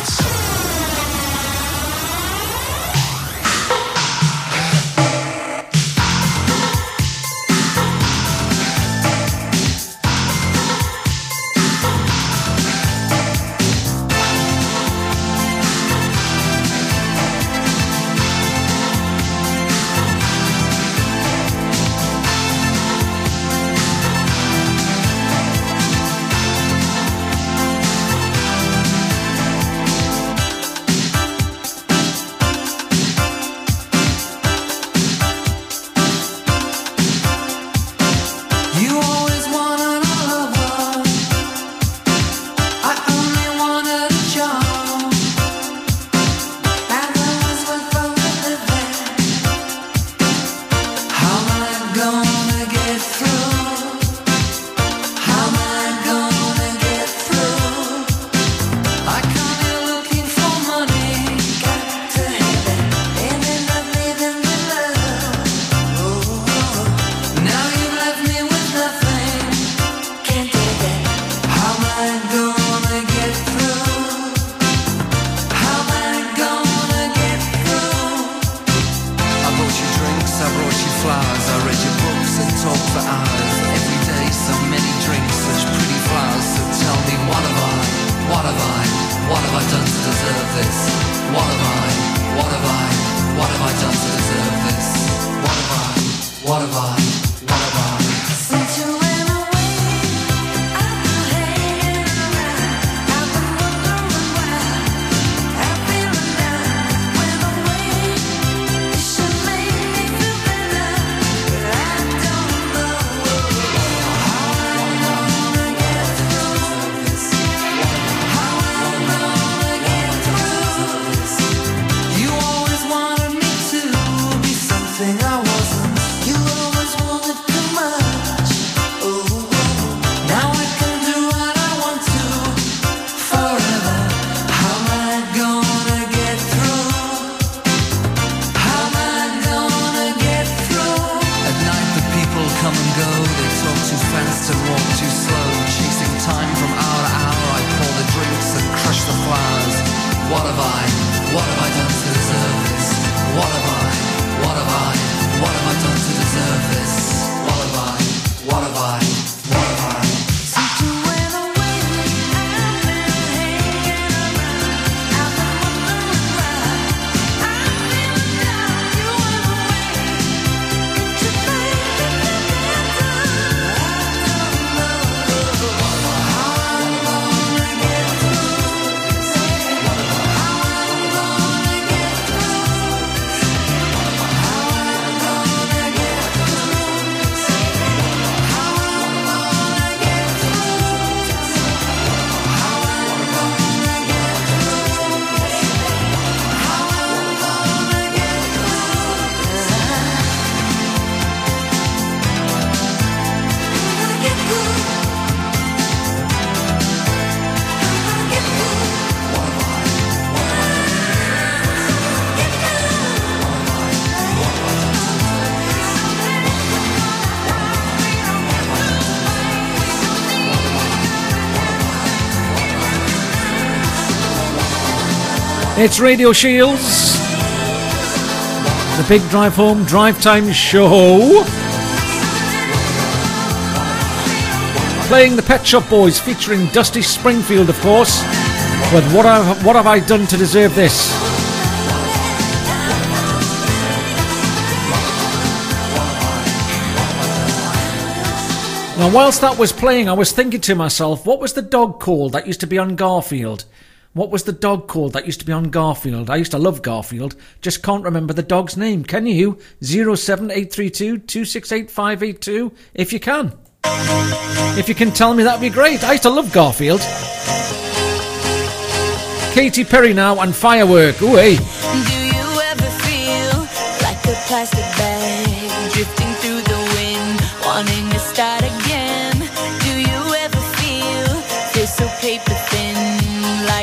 It's Radio Shields, the Big Drive Home Drive Time Show. Playing the Pet Shop Boys featuring Dusty Springfield, of course, with What Have, what have I Done to Deserve This? Now, whilst that was playing, I was thinking to myself, what was the dog called that used to be on Garfield? What was the dog called that used to be on Garfield? I used to love Garfield, just can't remember the dog's name. Can you? 07832 268 582 if you can. If you can tell me, that'd be great. I used to love Garfield. Katy Perry now and Firework. Ooh, hey. Do you ever feel like a plastic bag drifting through the wind, wanting to start again? Do you ever feel this so paper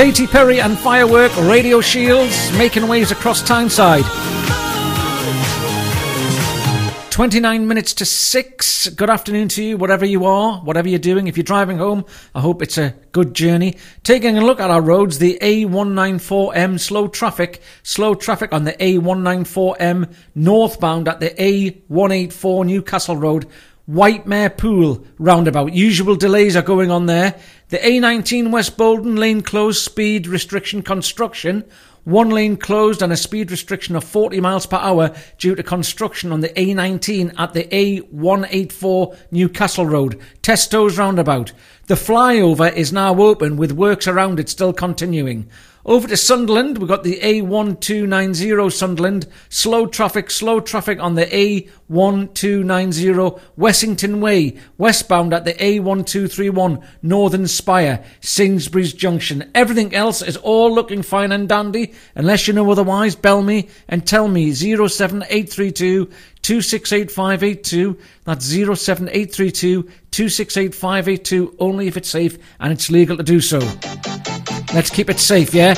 Katy Perry and Firework, Radio Shields, making waves across Tyneside. 29 minutes to 6. Good afternoon to you, whatever you are, whatever you're doing. If you're driving home, I hope it's a good journey. Taking a look at our roads, the A194M slow traffic, slow traffic on the A194M northbound at the A184 Newcastle Road. White Mare Pool roundabout. Usual delays are going on there. The A19 West Boldon lane closed speed restriction construction. One lane closed and a speed restriction of 40 miles per hour due to construction on the A19 at the A184 Newcastle Road. Testos roundabout. The flyover is now open with works around it still continuing. Over to Sunderland, we've got the A1290 Sunderland. Slow traffic, slow traffic on the A1290 Wessington Way, westbound at the A1231 Northern Spire, Sainsbury's Junction. Everything else is all looking fine and dandy. Unless you know otherwise, bell me and tell me 07832 268582. That's 07832 268582, only if it's safe and it's legal to do so. Let's keep it safe, yeah?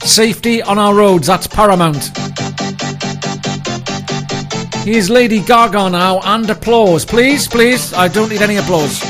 Safety on our roads, that's paramount. Here's Lady Gaga now, and applause. Please, please, I don't need any applause.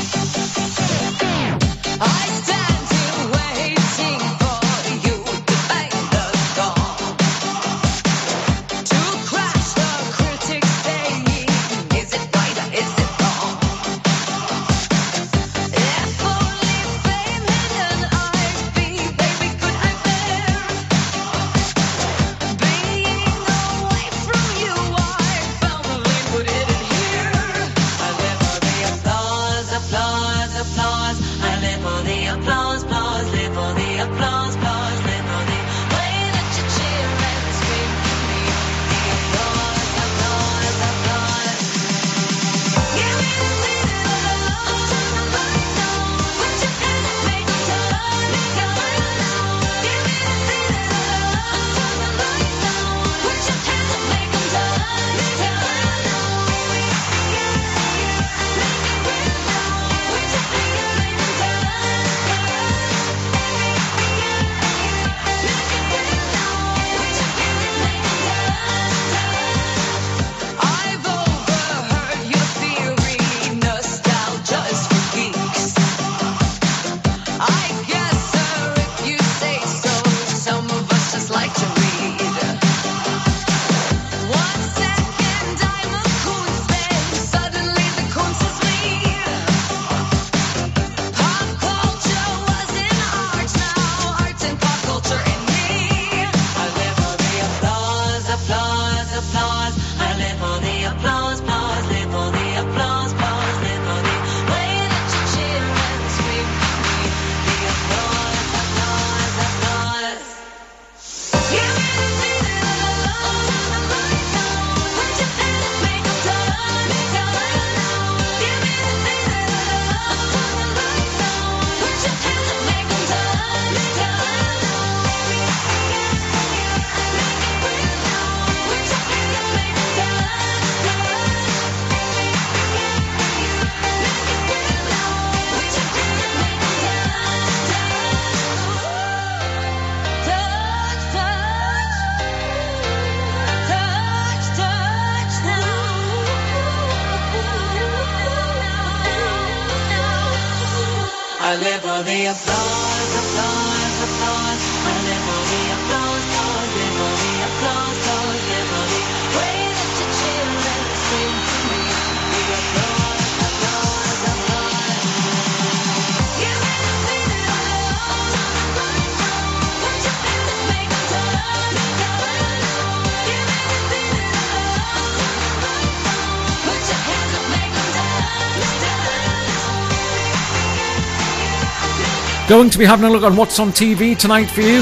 Going to be having a look on what's on TV tonight for you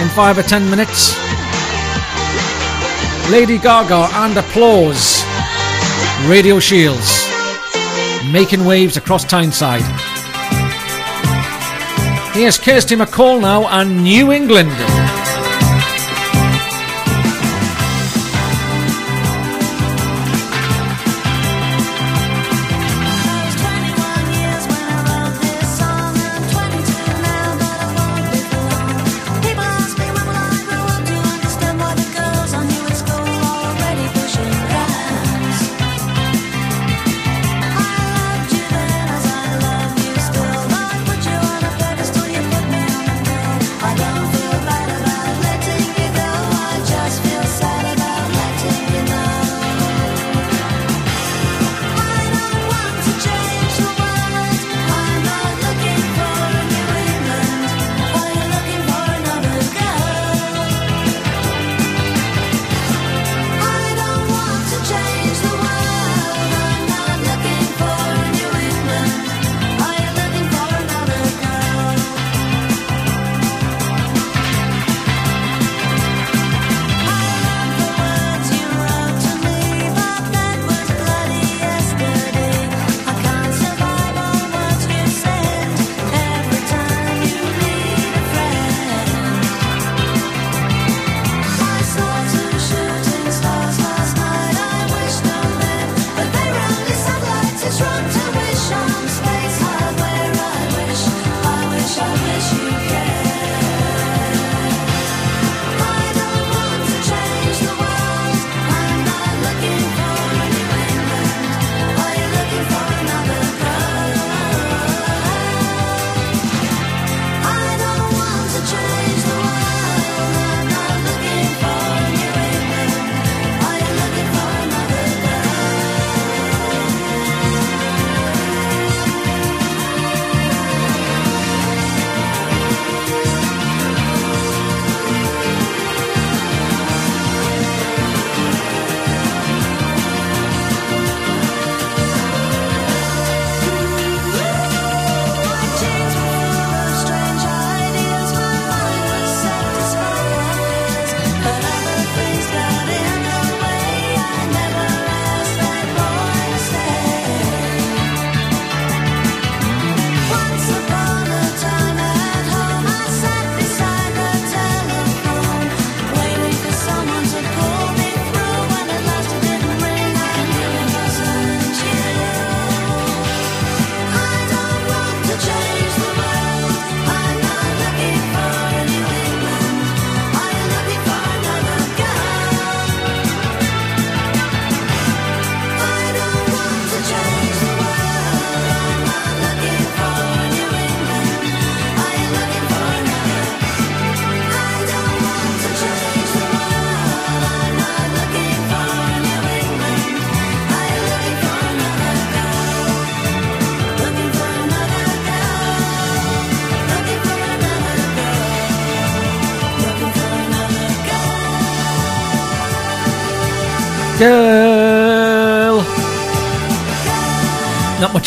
in five or ten minutes. Lady Gaga and applause. Radio Shields making waves across Tyneside. Here's Kirsty MacColl now and New England.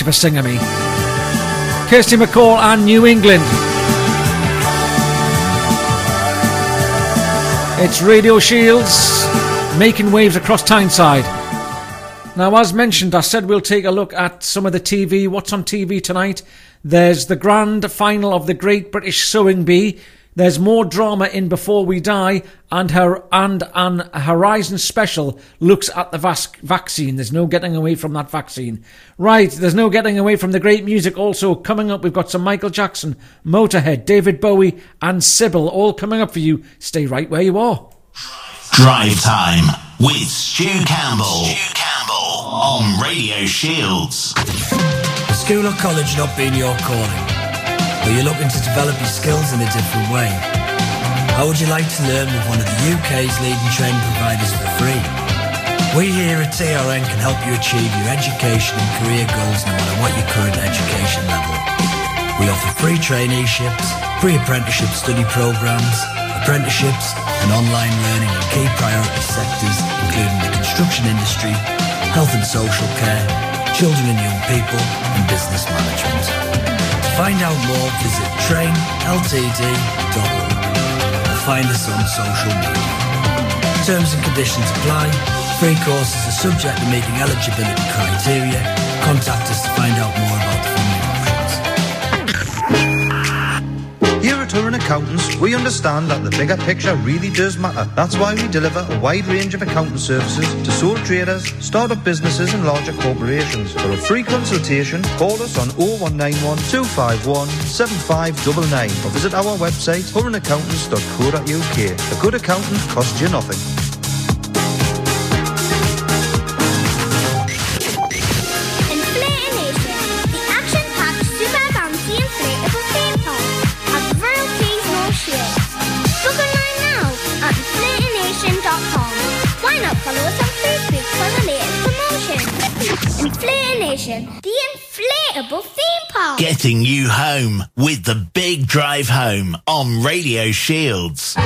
much of a singer, me. Kirsty MacColl and New England. It's Radio Shields making waves across Tyneside. Now, as mentioned, I said we'll take a look at some of the TV, what's on TV tonight. There's the grand final of the Great British Sewing Bee, there's more drama in Before We Die, and her and an Horizon special looks at the vas- vaccine. There's no getting away from that vaccine, right? There's no getting away from the great music. Also coming up, we've got some Michael Jackson, Motorhead, David Bowie, and Sybil all coming up for you. Stay right where you are. Drive time with Stu Campbell. Stu Campbell on Radio Shields. School or college not being your calling. Are you looking to develop your skills in a different way? How would you like to learn with one of the UK's leading training providers for free? We here at TRN can help you achieve your education and career goals no matter what your current education level. We offer free traineeships, pre-apprenticeship study programs, apprenticeships and online learning in key priority sectors including the construction industry, health and social care, children and young people and business management. Find out more visit trainltd.org or find us on social media. Terms and conditions apply. Free courses are subject to meeting eligibility criteria. Contact us to find out more about at Turin Accountants, we understand that the bigger picture really does matter. That's why we deliver a wide range of accounting services to sole traders, startup businesses and larger corporations. For a free consultation, call us on 0191 251 7599 or visit our website turaccountants.co.uk. A good accountant costs you nothing. Getting you home with the big drive home on Radio Shields.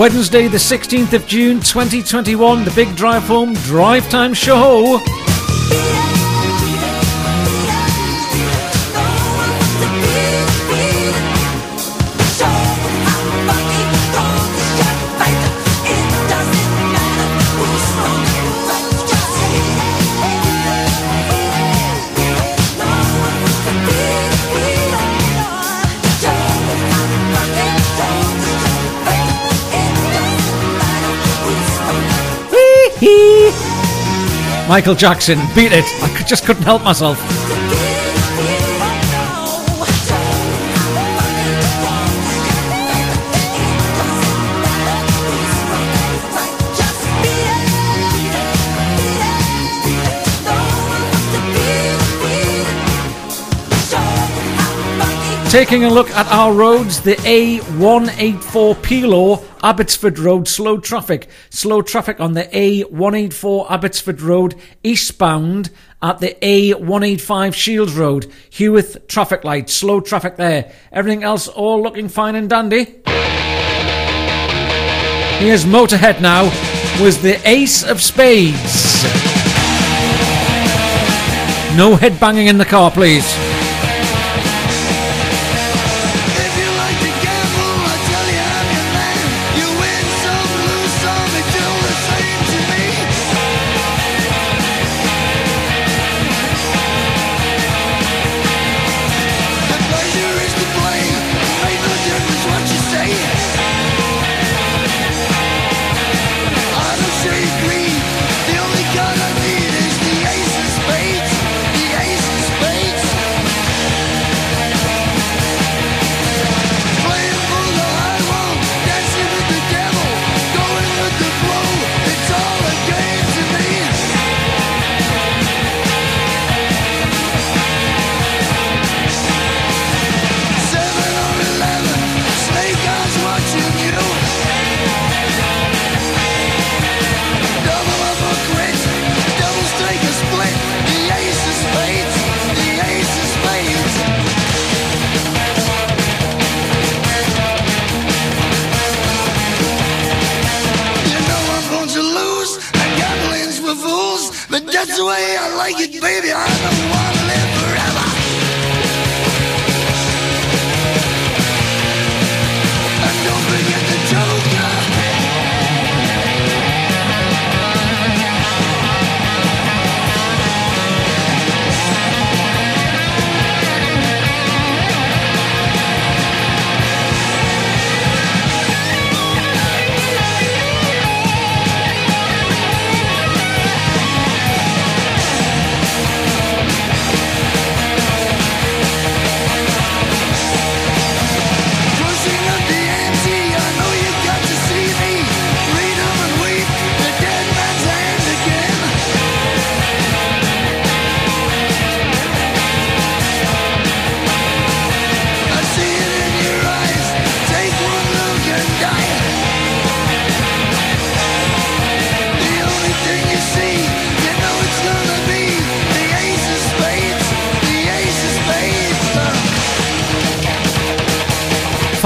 Wednesday, the 16th of June 2021, the Big Drive Home Drive Time Show. Michael Jackson, beat it. I just couldn't help myself. Taking a look at our roads, the A184 Pelo Abbotsford Road, slow traffic. Slow traffic on the A184 Abbotsford Road, eastbound at the A185 Shields Road, Heworth traffic light, slow traffic there. Everything else all looking fine and dandy. Here's Motorhead now with the Ace of Spades. No head banging in the car, please.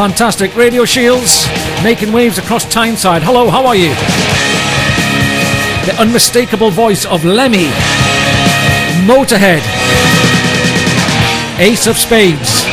Fantastic. Radio Shields making waves across Tyneside. Hello, how are you? The unmistakable voice of Lemmy. Motorhead. Ace of Spades.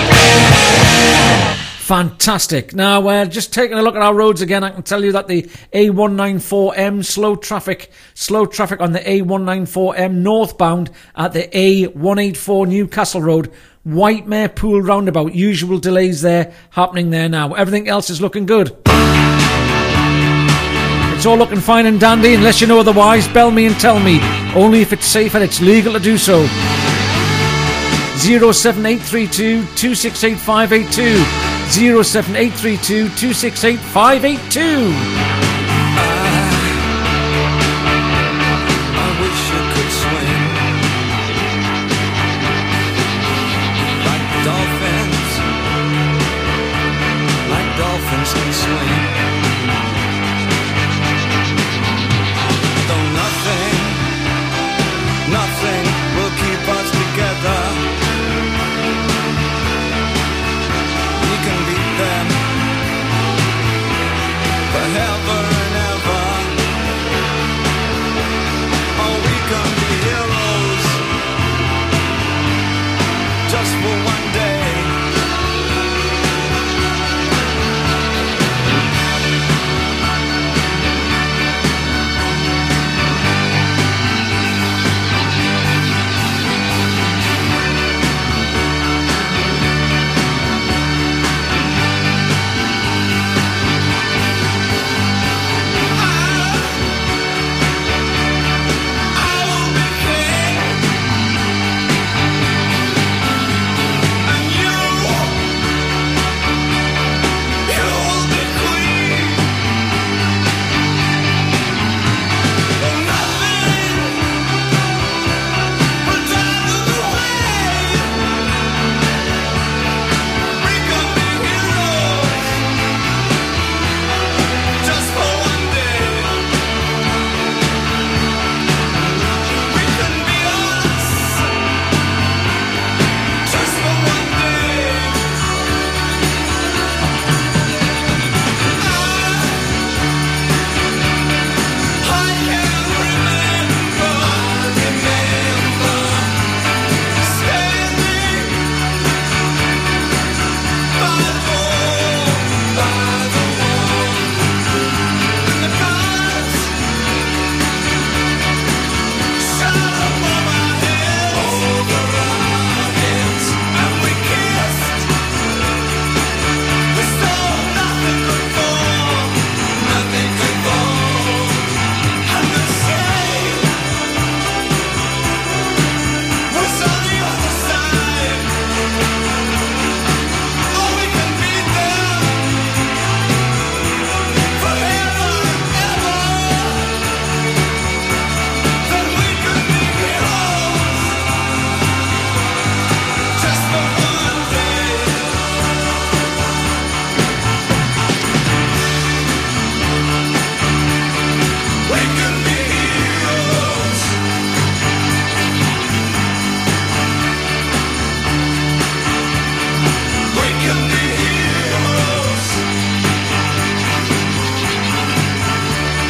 Fantastic. Now, we're uh, just taking a look at our roads again, I can tell you that the A194M slow traffic, slow traffic on the A194M northbound at the A184 Newcastle Road, Whitemare Pool roundabout. Usual delays there happening there now. Everything else is looking good. It's all looking fine and dandy unless you know otherwise. Bell me and tell me. Only if it's safe and it's legal to do so. 07832 268 582. 07832 268 582.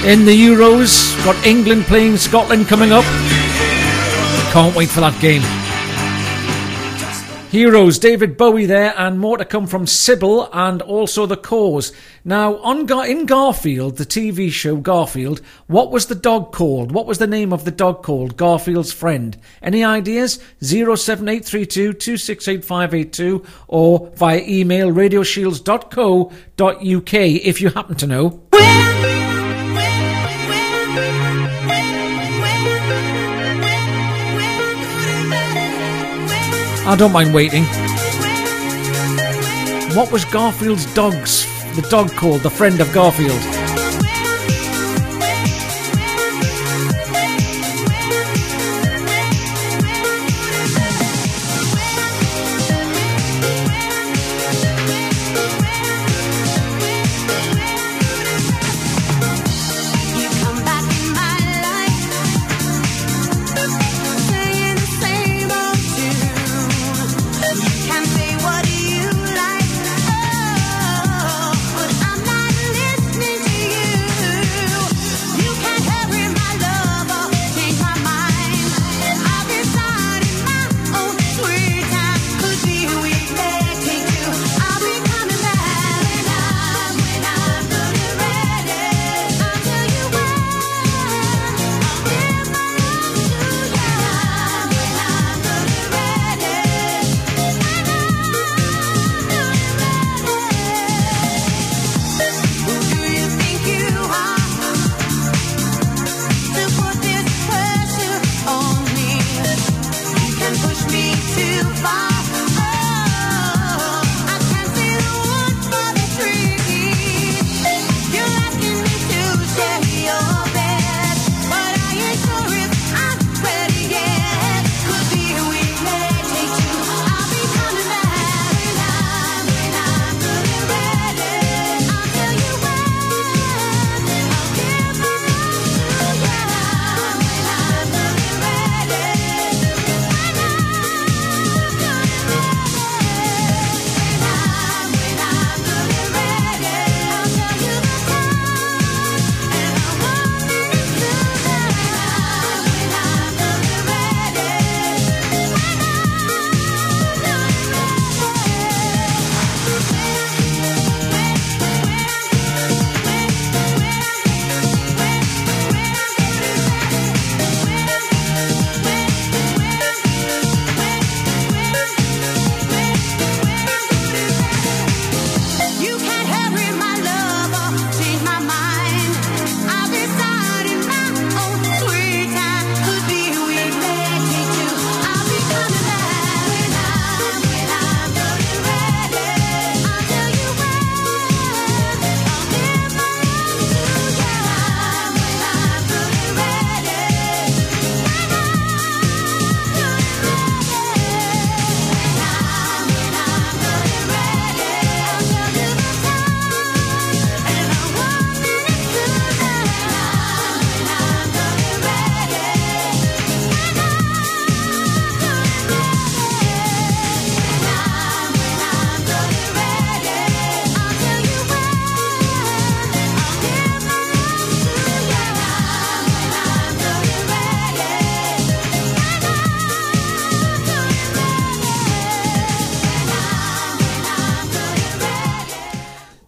In the Euros. Got England playing Scotland coming up. Can't wait for that game. Heroes, David Bowie there, and more to come from Sybil and also the Corrs. Now, on Gar- in Garfield, the TV show Garfield, what was the dog called? What was the name of the dog called? Garfield's friend. Any ideas? 07832 268582 or via email radioshields.co.uk if you happen to know. I don't mind waiting. What was Garfield's dog's the dog called? The friend of Garfield.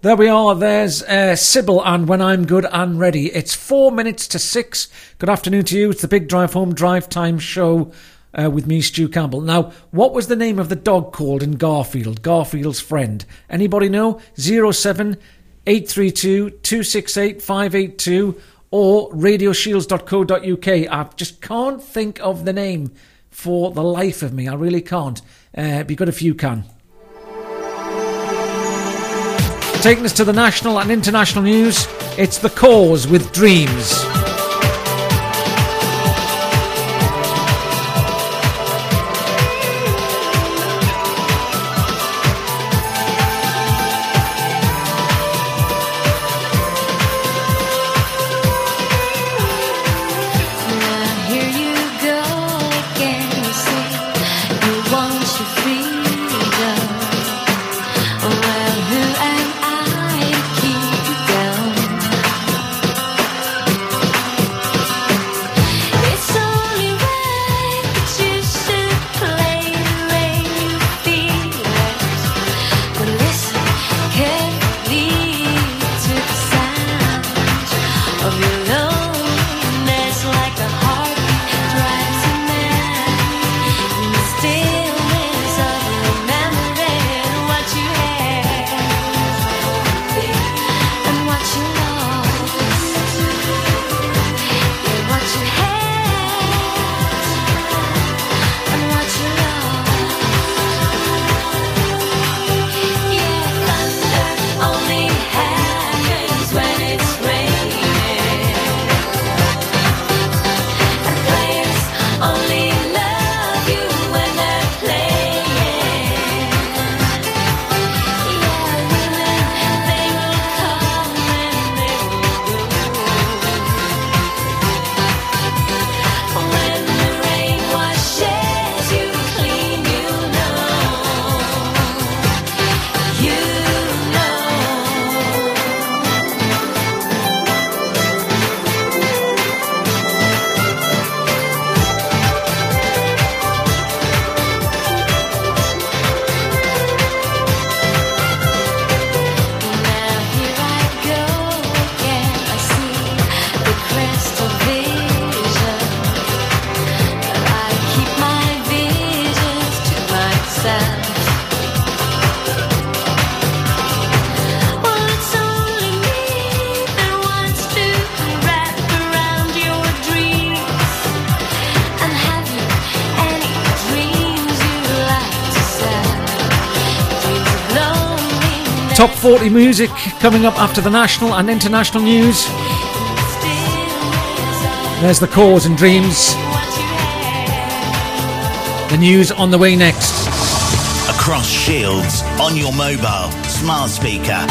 There we are. There's uh, Sybil, and when I'm good and ready, it's four minutes to six. Good afternoon to you. It's the Big Drive Home Drive Time Show uh, with me, Stu Campbell. Now, what was the name of the dog called in Garfield? Garfield's friend. Anybody know? Zero seven eight three two two six eight five eight two or radioshields.co.uk. I just can't think of the name for the life of me. I really can't. Uh, be good if you can. Taking us to the national and international news, it's The Corrs with Dreams. Top 40 music coming up after the national and international news. There's the Corrs and dreams. The news on the way next. Across Shields, on your mobile, smart speaker.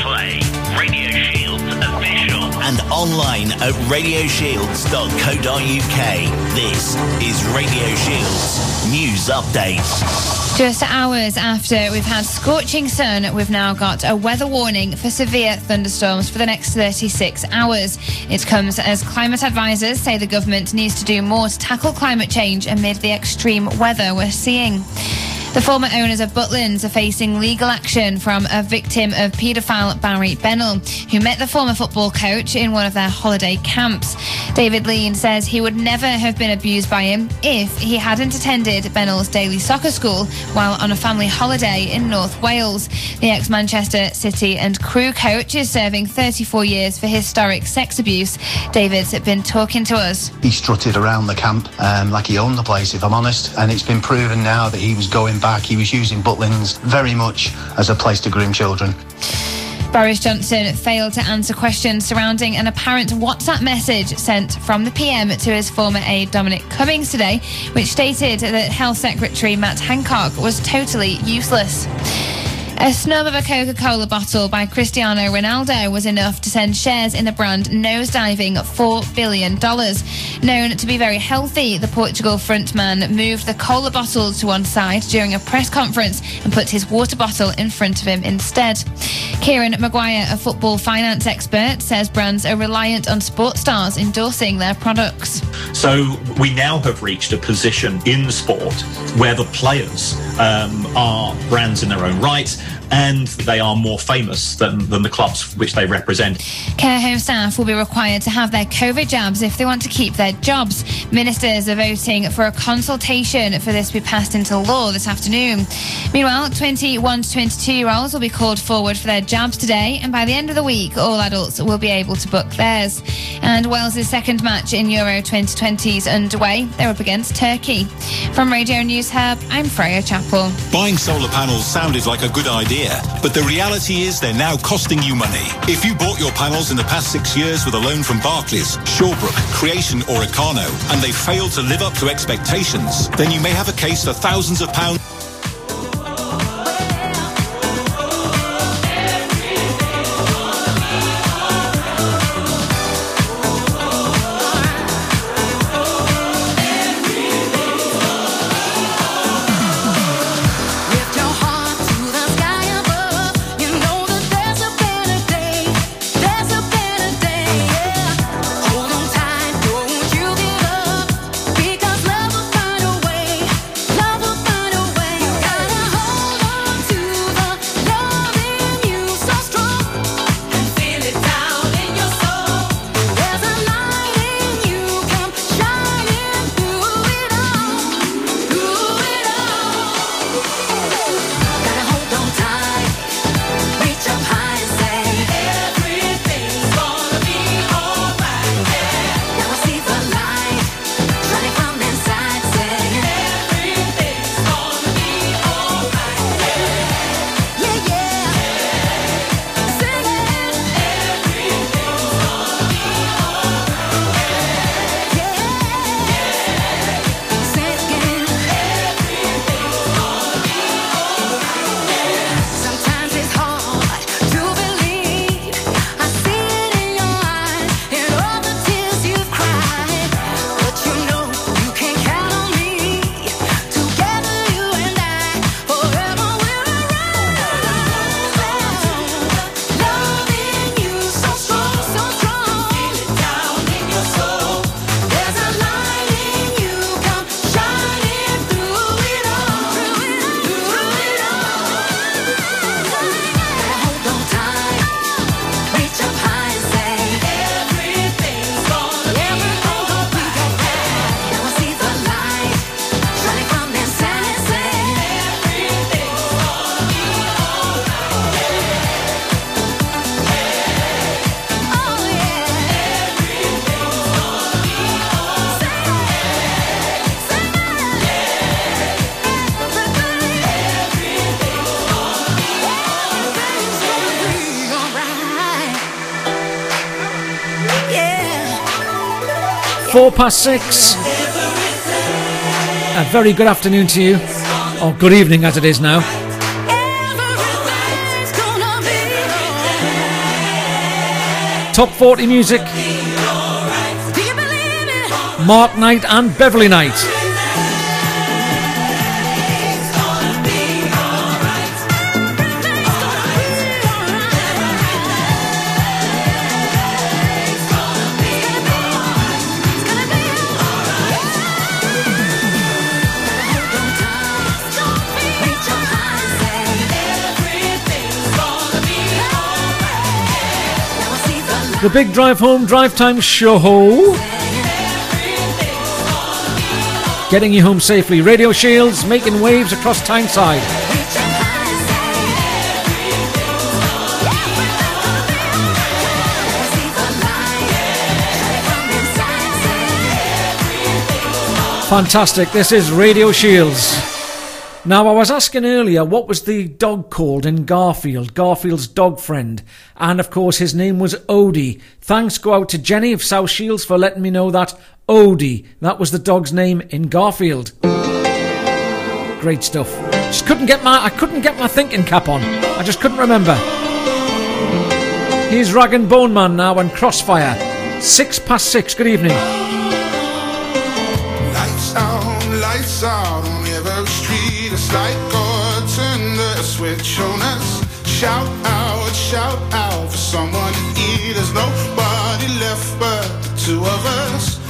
Play Radio Shields official and online at radioshields.co.uk. This is Radio Shields News Update. Just hours after we've had scorching sun, we've now got a weather warning for severe thunderstorms for the next 36 hours. It comes as climate advisors say the government needs to do more to tackle climate change amid the extreme weather we're seeing. The former owners of Butlins are facing legal action from a victim of paedophile Barry Bennell, who met the former football coach in one of their holiday camps. David Lean says he would never have been abused by him if he hadn't attended Bennell's daily soccer school while on a family holiday in North Wales. The ex Manchester City and Crewe coach is serving 34 years for historic sex abuse. David's been talking to us. He strutted around the camp um, like he owned the place, if I'm honest. And it's been proven now that he was going back. He was using Butlins very much as a place to groom children. Boris Johnson failed to answer questions surrounding an apparent WhatsApp message sent from the PM to his former aide Dominic Cummings today, which stated that Health Secretary Matt Hancock was totally useless. A snub of a Coca Cola bottle by Cristiano Ronaldo was enough to send shares in the brand nosediving $4 billion. Known to be very healthy, the Portugal frontman moved the cola bottle to one side during a press conference and put his water bottle in front of him instead. Kieran Maguire, a football finance expert, says brands are reliant on sports stars endorsing their products. So we now have reached a position in sport where the players um, are brands in their own right and they are more famous than, than the clubs which they represent. Care home staff will be required to have their COVID jabs if they want to keep their jobs. Ministers are voting for a consultation for this to be passed into law this afternoon. Meanwhile, 21 to 22 year olds will be called forward for their jabs today, and by the end of the week, all adults will be able to book theirs. And Wales' second match in Euro 2020 is underway. They're up against Turkey. From Radio News Hub, I'm Freya Chappell. Buying solar panels sounded like a good idea, but the reality is they're now costing you money. If you bought your panels in the past six years with a loan from Barclays, Shawbrook, Creation, or Ikano, and they failed to live up to expectations, then you may have a case for thousands of pounds. Four past six. A very good afternoon to you, or good evening as it is now. Top 40 music. Mark Knight and Beverley Knight. The Big Drive Home Drive Time Show. Getting you home safely. Radio Shields making waves across Tyneside. Fantastic. This is Radio Shields. Now, I was asking earlier what was the dog called in Garfield, Garfield's dog friend, and of course his name was Odie. Thanks go out to Jenny of South Shields for letting me know that Odie, that was the dog's name in Garfield. Great stuff. Just couldn't get my I couldn't get my thinking cap on. I just couldn't remember. Here's Rag and Bone Man now and Crossfire. Six past six. Good evening. Lights on, lights out on every street. It's like God turned the switch on us. Shout out, shout out There's nobody left but the two of us.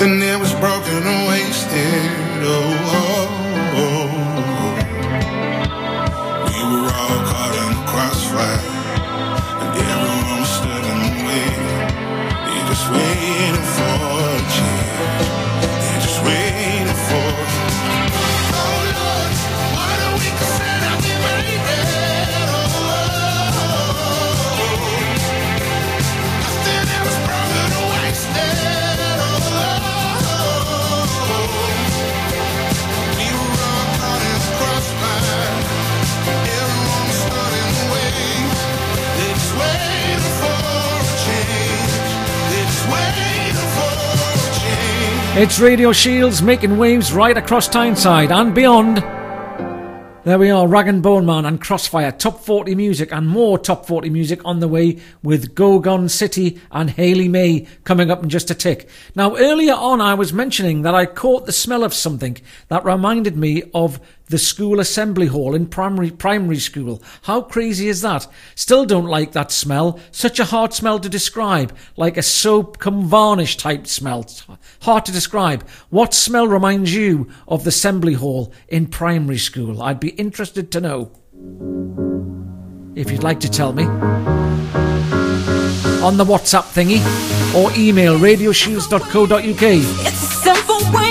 Nothing there was broken or wasted. Oh, It's Radio Shields making waves right across Tyneside and beyond. There we are, Rag and Bone Man and Crossfire, top 40 music and more top 40 music on the way with Gorgon City and Haley May coming up in just a tick. Now, earlier on, I was mentioning that I caught the smell of something that reminded me of the school assembly hall in primary primary school. How crazy is that? Still don't like that smell. Such a hard smell to describe, like a soap come varnish type smell. Hard to describe. What smell reminds you of the assembly hall in primary school? I'd be interested to know. If you'd like to tell me on the WhatsApp thingy or email radioshields.co.uk. It's simple way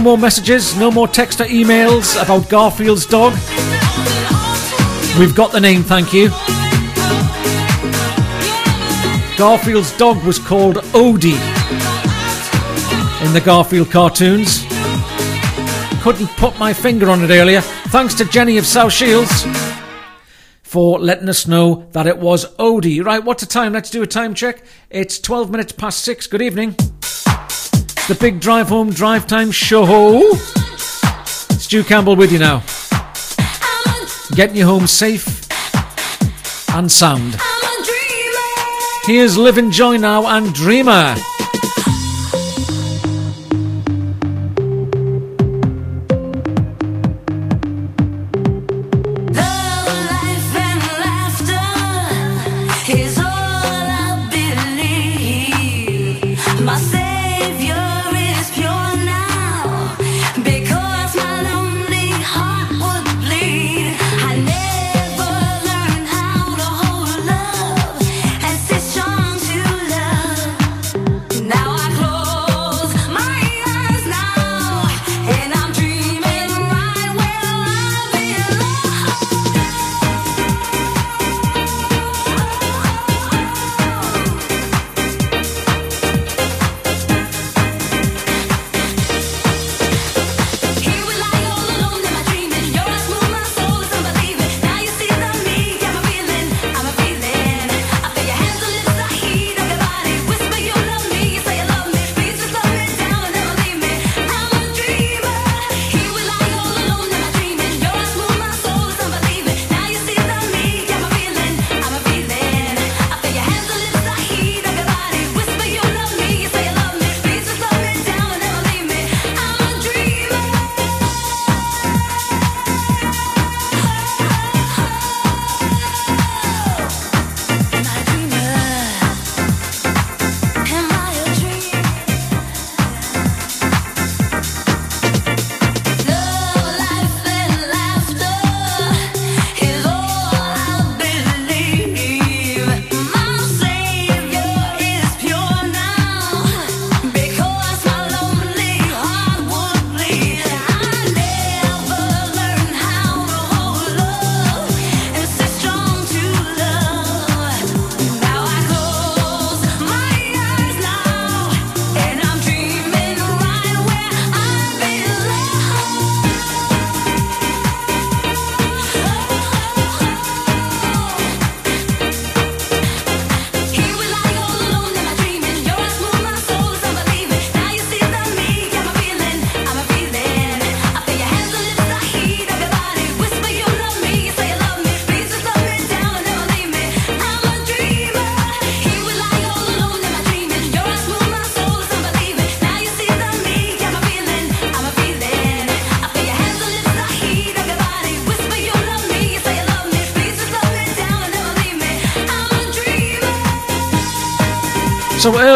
No more messages, no more text or emails about Garfield's dog. We've got the name, thank you. Garfield's dog was called Odie in the Garfield cartoons. Couldn't put my finger on it earlier. Thanks to Jenny of South Shields for letting us know that it was Odie. Right, what's the time? Let's do a time check. It's 12 minutes past six. Good evening. The Big Drive Home Drive Time Show. Stu Campbell with you now. Getting you home safe and sound. Here's Livin' Joy now and Dreamer.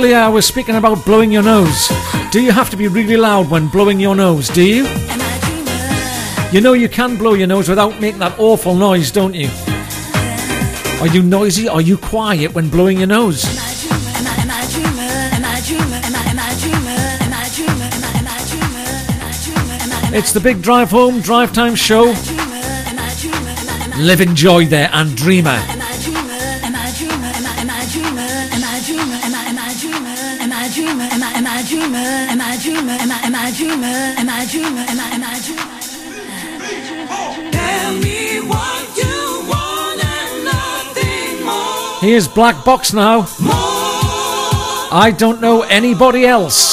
Earlier I was speaking about blowing your nose. Do you have to be really loud when blowing your nose? Do you? You know you can blow your nose without making that awful noise, don't you? Are you noisy? Are you quiet when blowing your nose? It's the big drive home, drive time show. Livin' Joy there and dreamer. Here's Black Box now. I don't know anybody else.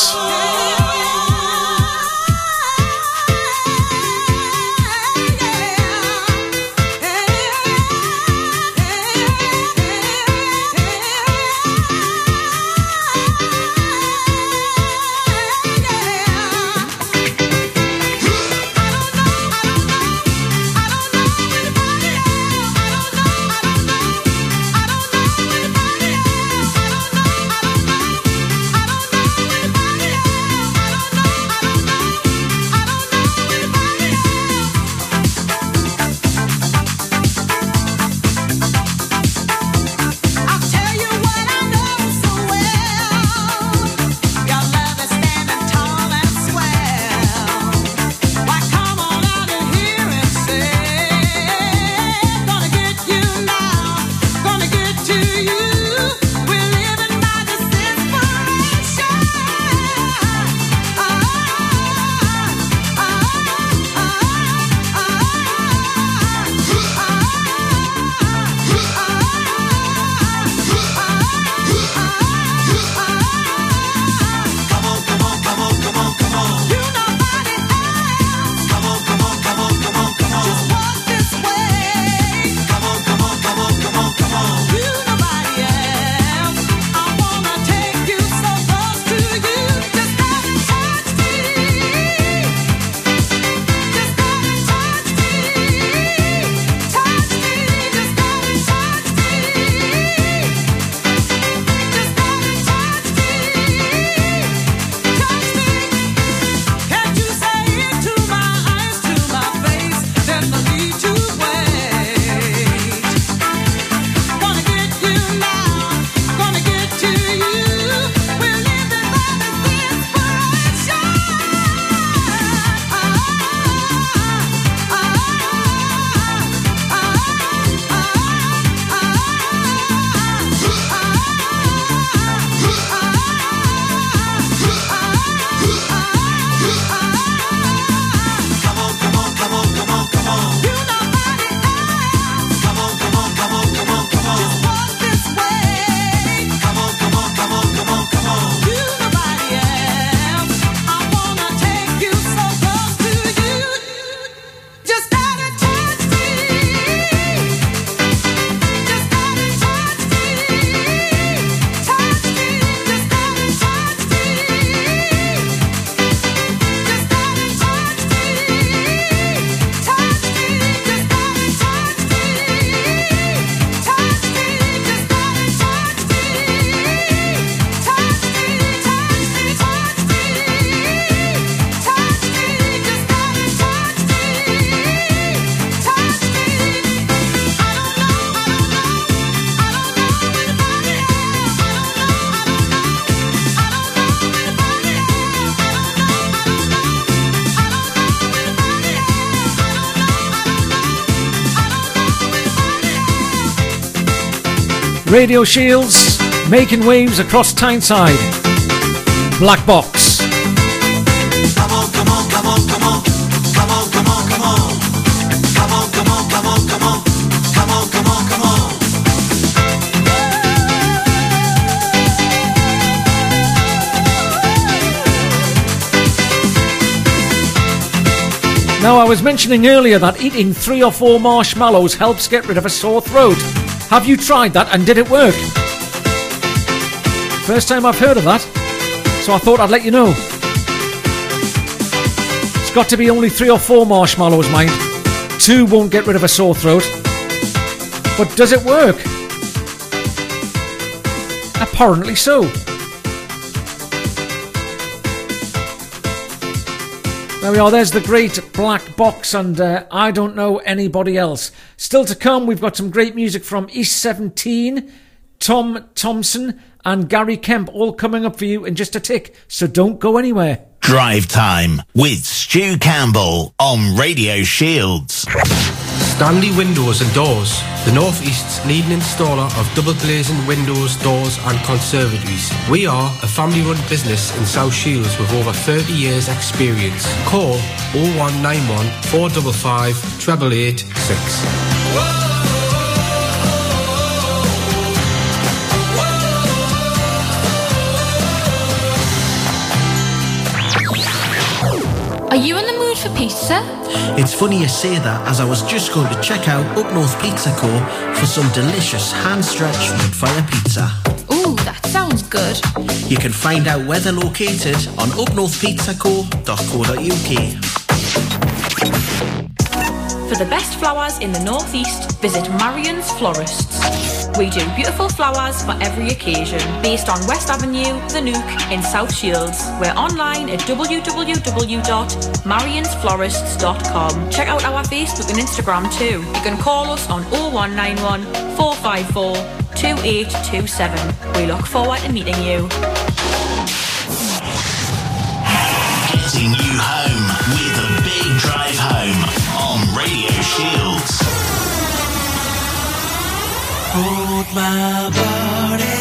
Radio Shields making waves across Tyneside. Black Box. Now, I was mentioning earlier that eating three or four marshmallows helps get rid of a sore throat. Have you tried that and did it work? First time I've heard of that, so I thought I'd let you know. It's got to be only three or four marshmallows, mind. Two won't get rid of a sore throat. But does it work? Apparently so. There we are. There's the great black box, and uh, I don't know anybody else. Still to come, we've got some great music from East 17, Tom Thompson, and Gary Kemp all coming up for you in just a tick. So don't go anywhere. Drive Time with Stu Campbell on Radio Shields. Stanley Windows and Doors, the North East's leading installer of double glazing windows, doors and conservatories. We are a family run business in South Shields with over 30 years experience. Call 0191 455 8886. Are you in the mood for pizza? It's funny you say that as I was just going to check out Up North Pizza Co. for some delicious hand-stretched wood fire pizza. Ooh, that sounds good. You can find out where they're located on upnorthpizzaco.co.uk. For the best flowers in the northeast, visit Marion's Florists. We do beautiful flowers for every occasion, based on West Avenue, The Nook in South Shields. We're online at www.mariansflorists.com. Check out our Facebook and Instagram too. You can call us on 0191 454 2827. We look forward to meeting you. Getting you home Shields. Hold my body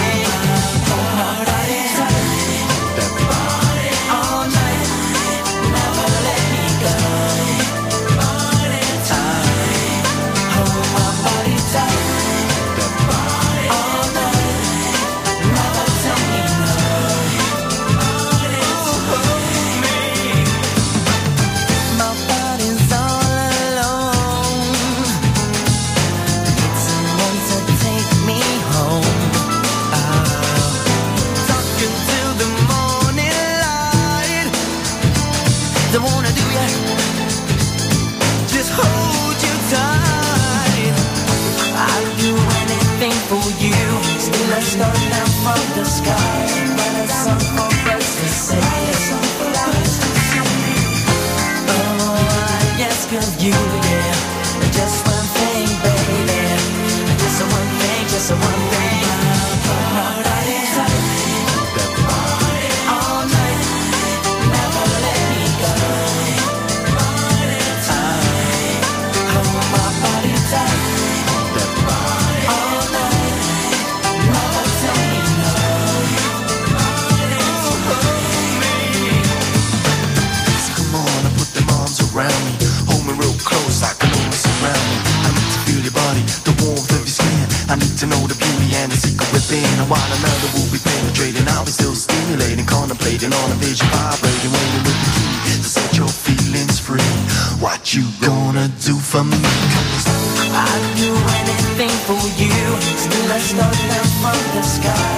while another will be penetrating, I'll be still stimulating, contemplating on a vision, vibrating, waiting with the key to set your feelings free. What you gonna do for me? I'd do anything for you. Still a star down from the sky,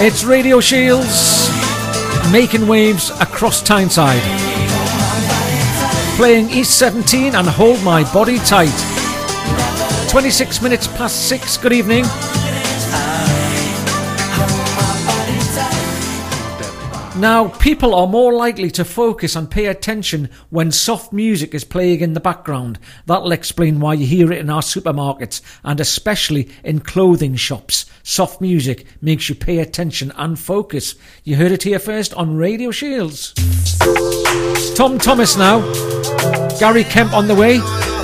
It's Radio Shields making waves across Tyneside. Playing East 17 and Hold My Body Tight. 26 minutes past 6. Good evening. Now, people are more likely to focus and pay attention when soft music is playing in the background. That'll explain why you hear it in our supermarkets and especially in clothing shops. Soft music makes you pay attention and focus. You heard it here first on Radio Shields. Tom Thomas now. Gary Kemp on the way.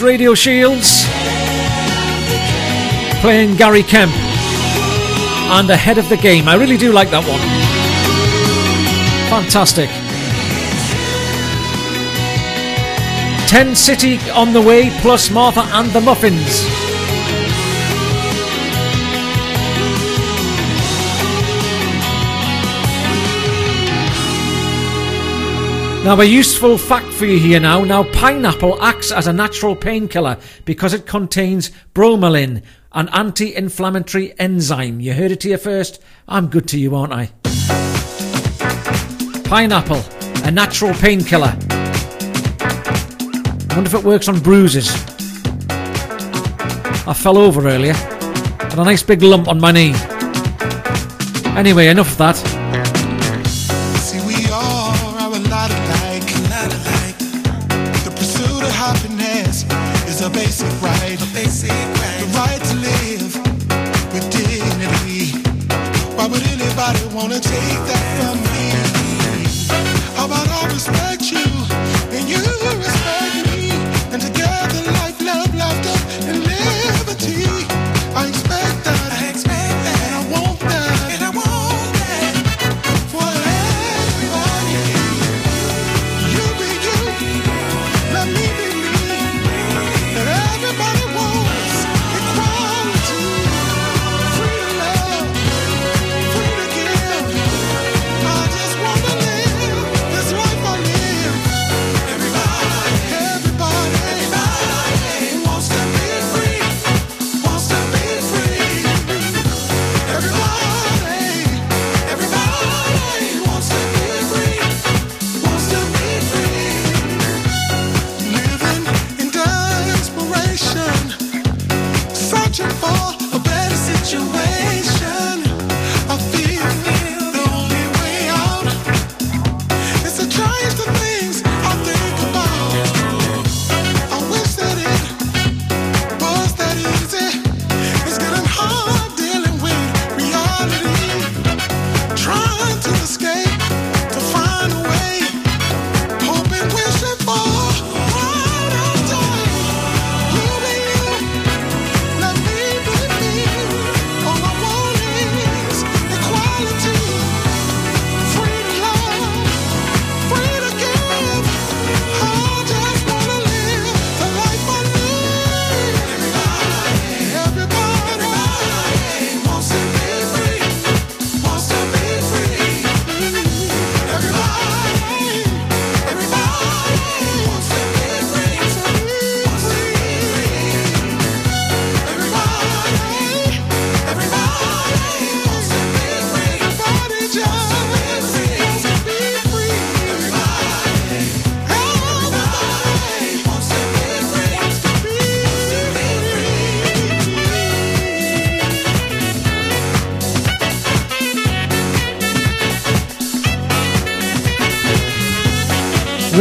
Radio Shields playing Gary Kemp and ahead of the game. I really do like that one. Fantastic. 10 City on the way, plus Martha and the Muffins. Now, a useful fact for you here now. Now, pineapple acts as a natural painkiller because it contains bromelain, an anti inflammatory enzyme. You heard it here first. I'm good to you, aren't I? Pineapple, a natural painkiller. Wonder if it works on bruises. I fell over earlier. Got a nice big lump on my knee. Anyway, enough of that.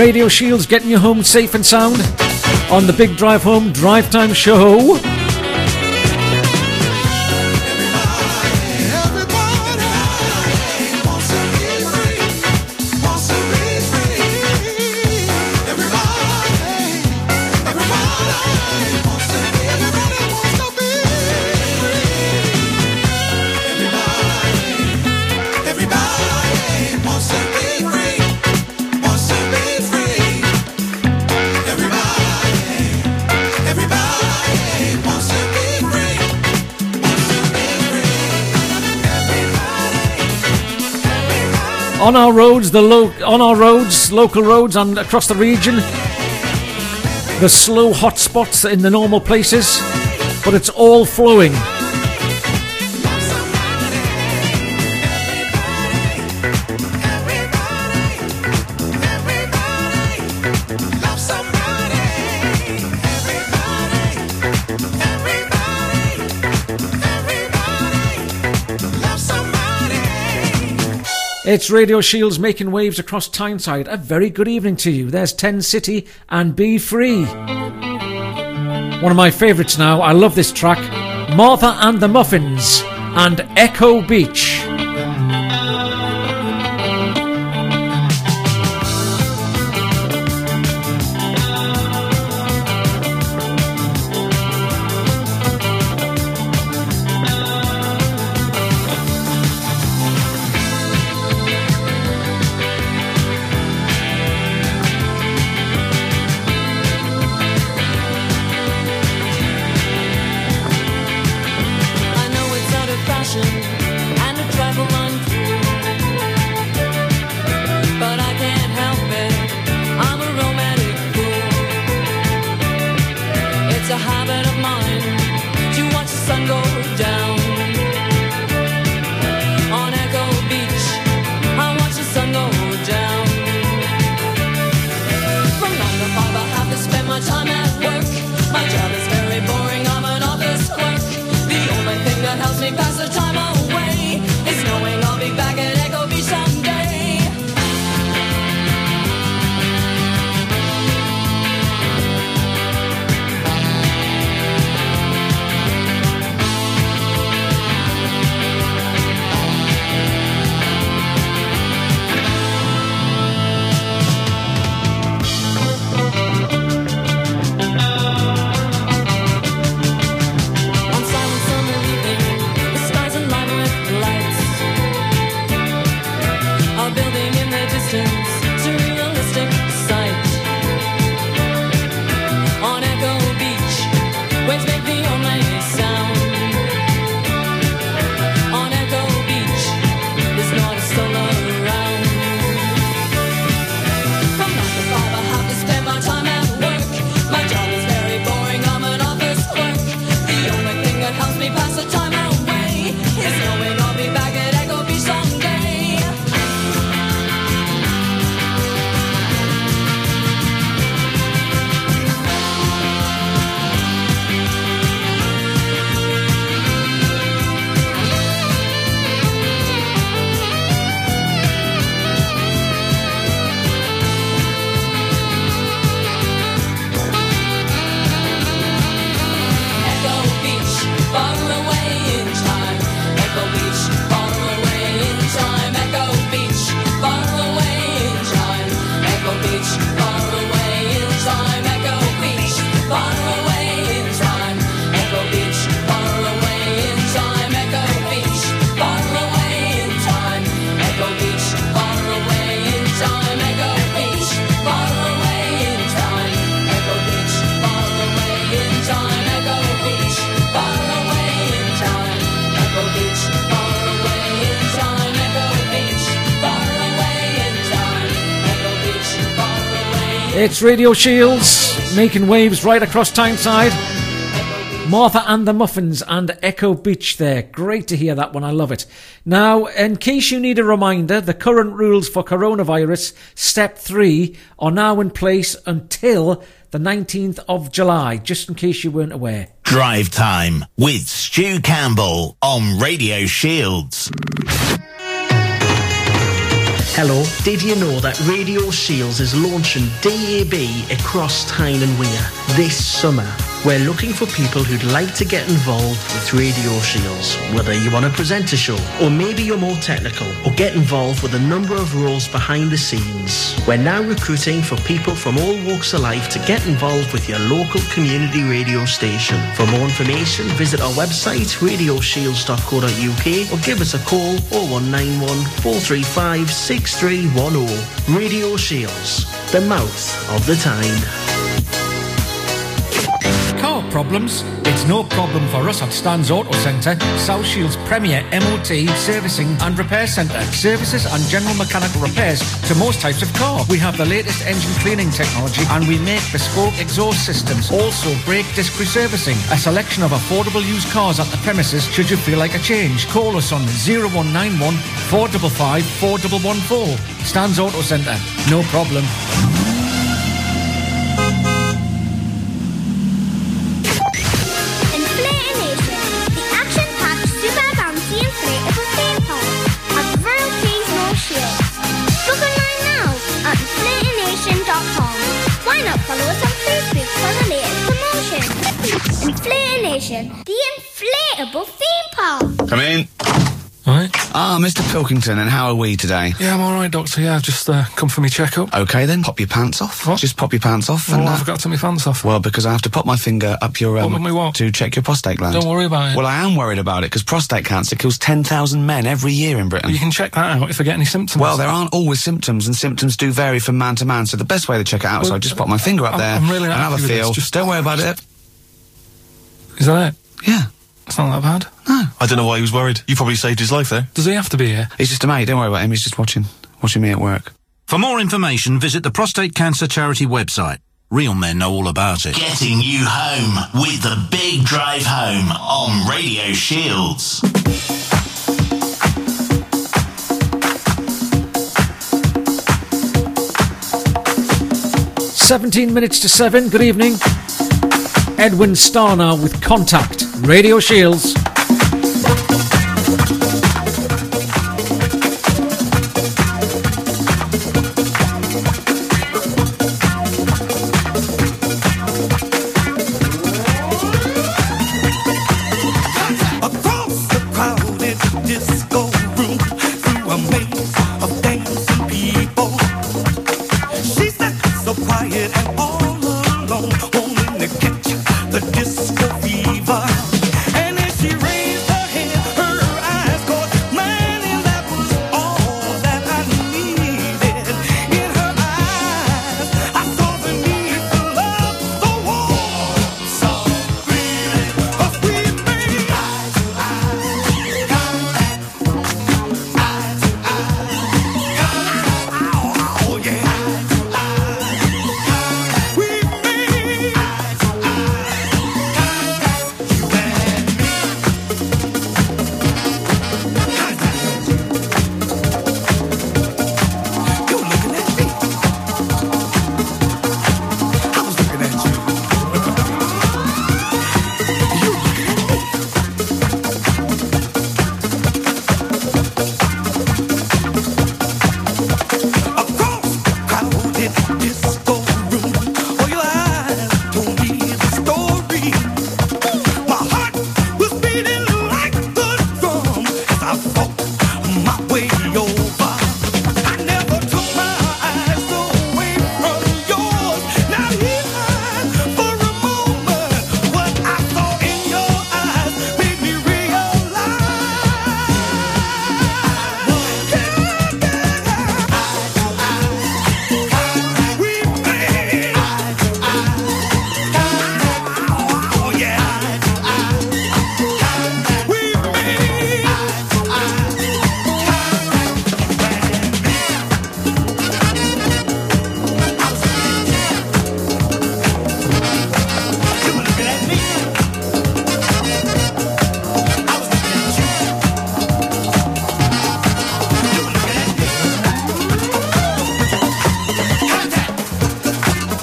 Radio Shields getting you home safe and sound on the Big Drive Home Drive Time Show. On our roads, the lo- on our roads, local roads, and across the region, the slow hot spots in the normal places, but it's all flowing. It's Radio Shields making waves across Tyneside. A very good evening to you. There's 10 City and Be Free. One of my favourites now. I love this track. Martha and the Muffins and Echo Beach. Radio Shields making waves right across Tyneside. Martha and the Muffins and Echo Beach there. Great to hear that one. I love it. Now, in case you need a reminder, the current rules for coronavirus, step three, are now in place until the 19th of July, just in case you weren't aware. Drive Time with Stu Campbell on Radio Shields. Hello, did you know that Radio Shields is launching DAB across Tyne and Wear this summer? We're looking for people who'd like to get involved with Radio Shields, whether you want to present a show, or maybe you're more technical, or get involved with a number of roles behind the scenes. We're now recruiting for people from all walks of life to get involved with your local community radio station. For more information, visit our website radioshields.co.uk or give us a call 0191 435 6310. Radio Shields, the mouth of the Tyne. Problems? It's no problem for us at Stan's Auto Centre, South Shields Premier MOT Servicing and Repair Centre. Services and general mechanical repairs to most types of car. We have the latest engine cleaning technology and we make bespoke exhaust systems. Also brake disc resurfacing. A selection of affordable used cars at the premises should you feel like a change. Call us on 0191 455 4114. Stan's Auto Centre. No problem. Inflatonation, the inflatable theme park. Come in. Right. Ah, Mr. Pilkington, and how are we today? Yeah, I'm all right, Doctor. Yeah, I've just uh, come for my checkup. Okay, then pop your pants off. What? Just pop your pants off. Well, and, I uh, forgot to my pants off. Well, because I have to pop my finger up your um, What, what? to check your prostate gland. Don't worry about it. Well, I am worried about it because prostate cancer kills ten thousand men every year in Britain. you can check that out if I get any symptoms. Well, there aren't always symptoms, and symptoms do vary from man to man. So the best way to check it out is I just pop my finger up I'm- there I'm really and have a feel. Just- Don't worry about it. Is that it? Yeah. It's not that bad. No. I don't know why he was worried. You probably saved his life there. Does he have to be here? He's just a mate. Don't worry about him. He's just watching, watching me at work. For more information, visit the Prostate Cancer Charity website. Real men know all about it. Getting you home with the Big Drive Home on Radio Shields. 17 minutes to 7. Good evening. Edwin Starr now with Contact. Radio Shields.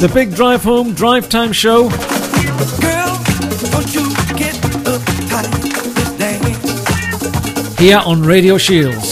The Big Drive Home Drive Time Show. Don't you get uptight this day. Here on Radio Shields.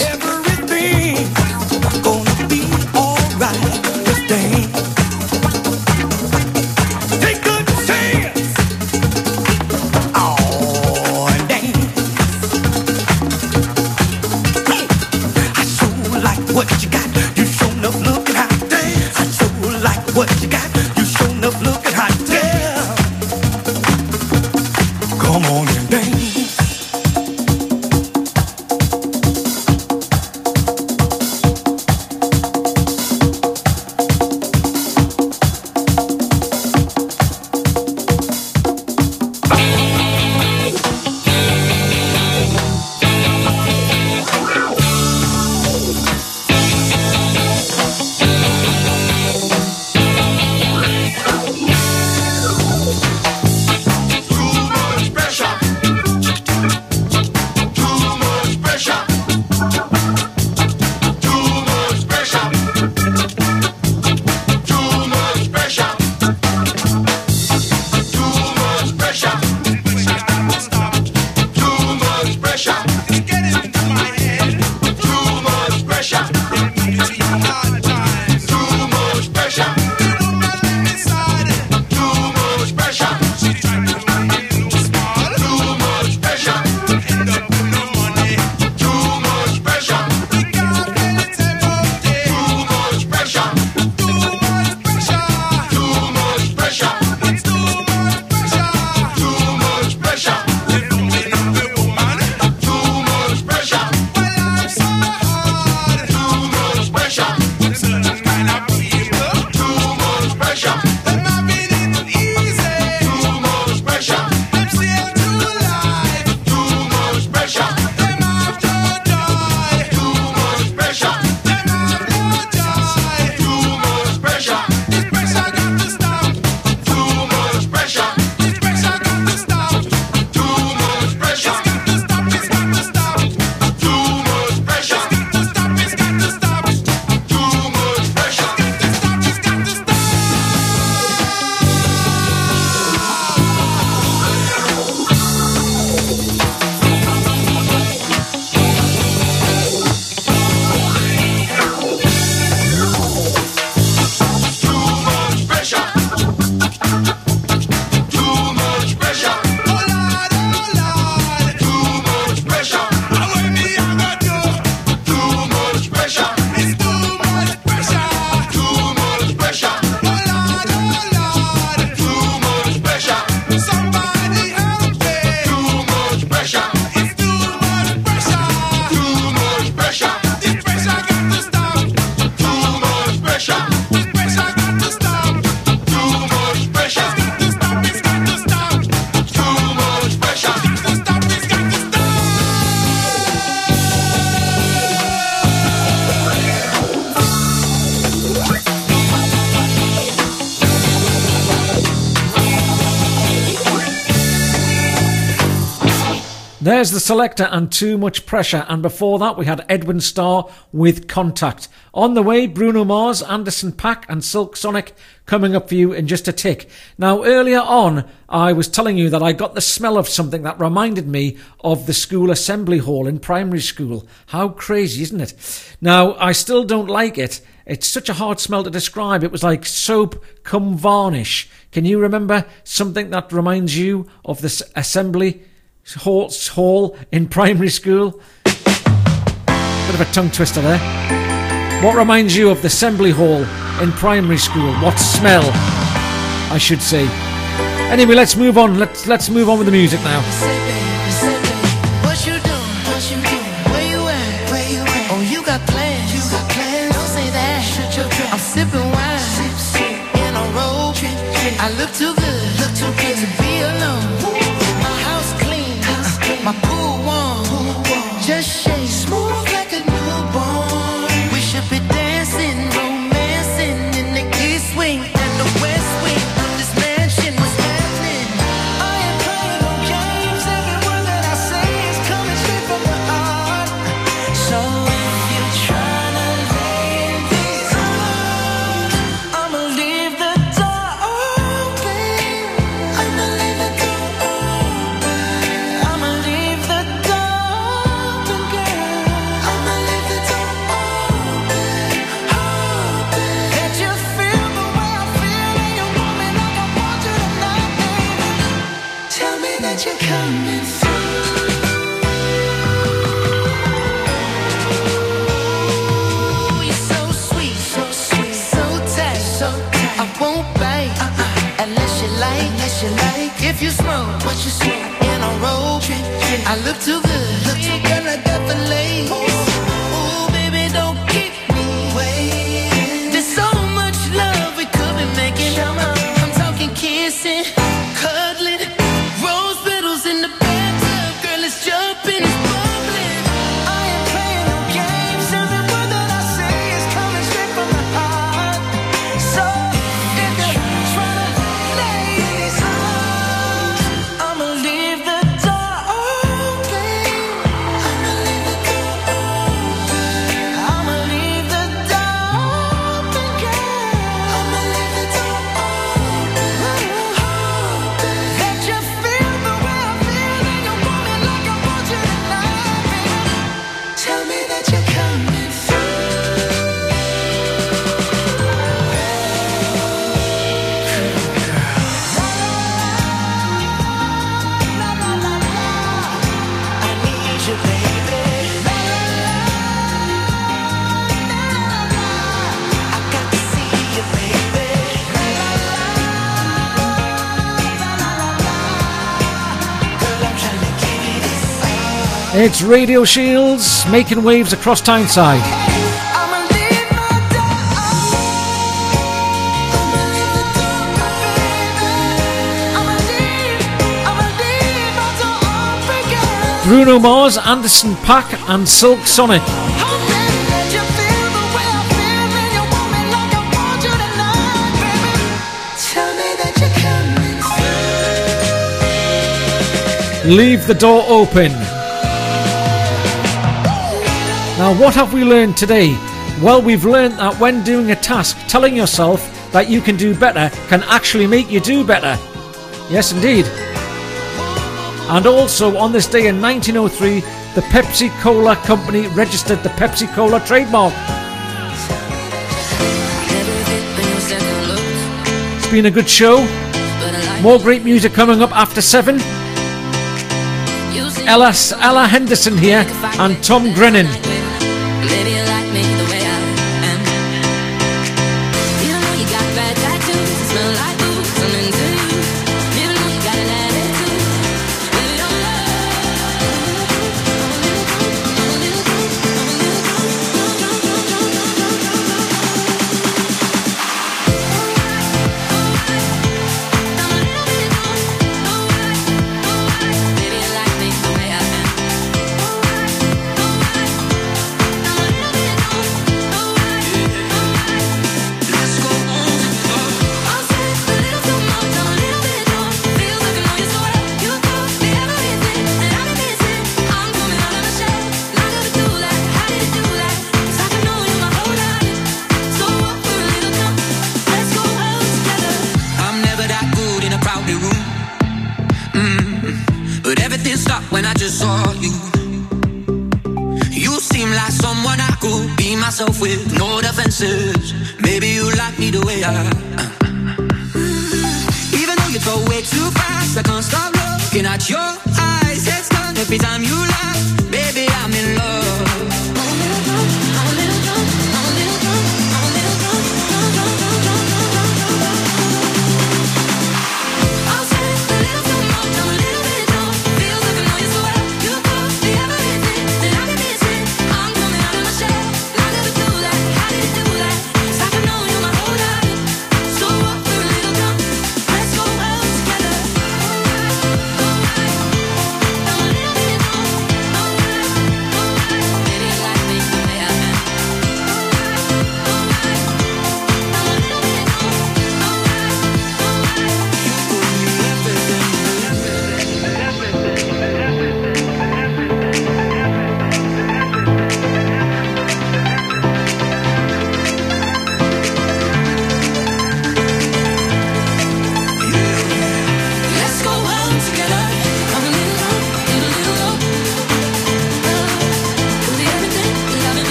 There's the Selecter and too much pressure. And before that, we had Edwin Starr with contact. On the way, Bruno Mars, Anderson Paak, and Silk Sonic coming up for you in just a tick. Now, earlier on, I was telling you that I got the smell of something that reminded me of the school assembly hall in primary school. How crazy, isn't it? Now, I still don't like it. It's such a hard smell to describe. It was like soap come varnish. Can you remember something that reminds you of this assembly hall, hall in primary school? Bit of a tongue twister there. What reminds you of the assembly hall in primary school? What smell, I should say. Anyway, let's move on. Let's let's move on with the music now. Smoke in a robe, I look too good, look too good. I got It's Radio Shields making waves across Tyneside. Bruno Mars, Anderson Paak, and Silk Sonic. Tell me that you're coming Leave the door open. Now, what have we learned today? Well, we've learned that when doing a task, telling yourself that you can do better can actually make you do better. Yes, indeed. And also, on this day in 1903, the Pepsi Cola Company registered the Pepsi Cola trademark. It's been a good show. More great music coming up after seven. Ella, Ella Henderson here and Tom Grennan. Maybe saw you. You seem like someone I could be myself with, no defenses. Maybe you like me the way I am. Even though you go way too fast, I can't stop looking at your eyes. It's done every time you laugh.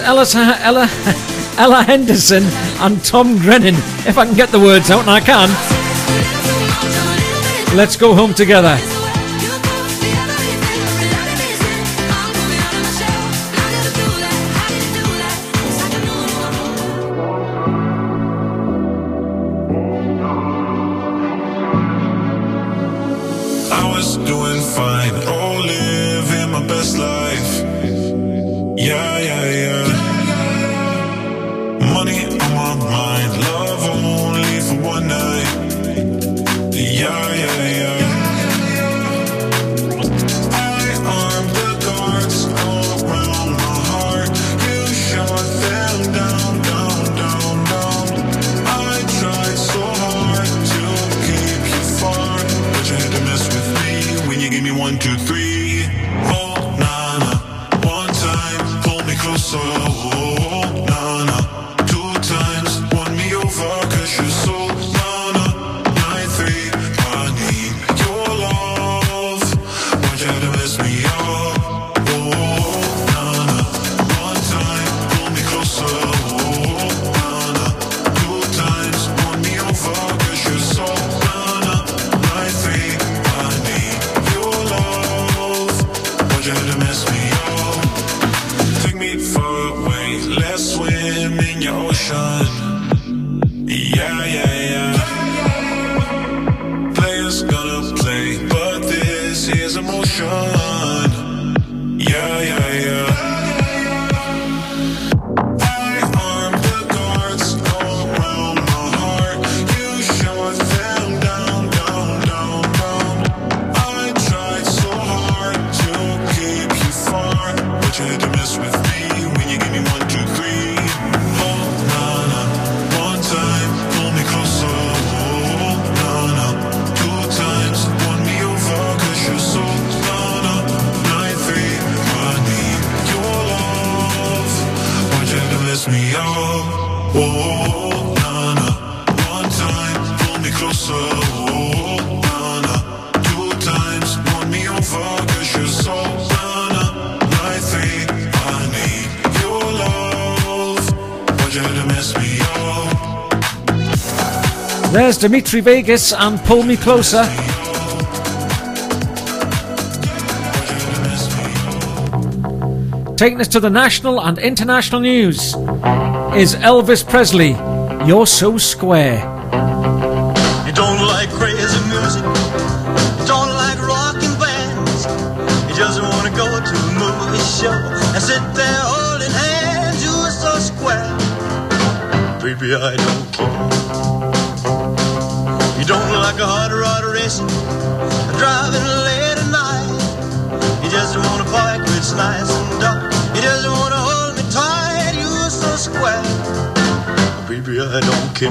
Low. There's uh, Ella, Ella, [LAUGHS] Ella Henderson and Tom Grennan. If I can get the words out, and I can. Let's go home together. Dimitri Vegas and Pull Me Closer. Taking us to the national and international news is Elvis Presley. You're so square. You don't like crazy music, you don't like rocking bands. You just want to go to a movie show and sit there holding hands. You are so square, baby. I don't care. I don't care.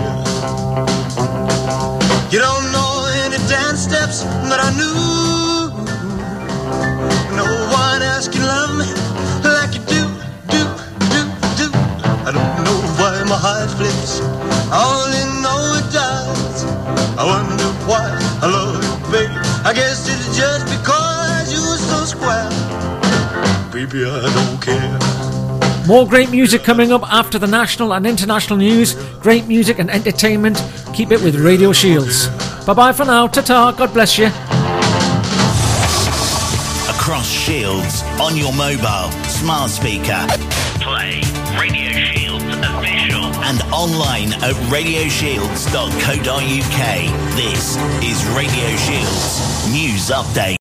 You don't know any dance steps that I knew. No one else can love me like you do, do, do, do. I don't know why my heart flips. I only know it does. I wonder why I love you, baby. I guess it's just because you were so square. baby, I don't care. More great music coming up after the national and international news. Great music and entertainment. Keep it with Radio Shields. Bye bye for now. Ta ta. God bless you. Across Shields, on your mobile, smart speaker. Play Radio Shields official. And online at radioshields.co.uk. This is Radio Shields News Update.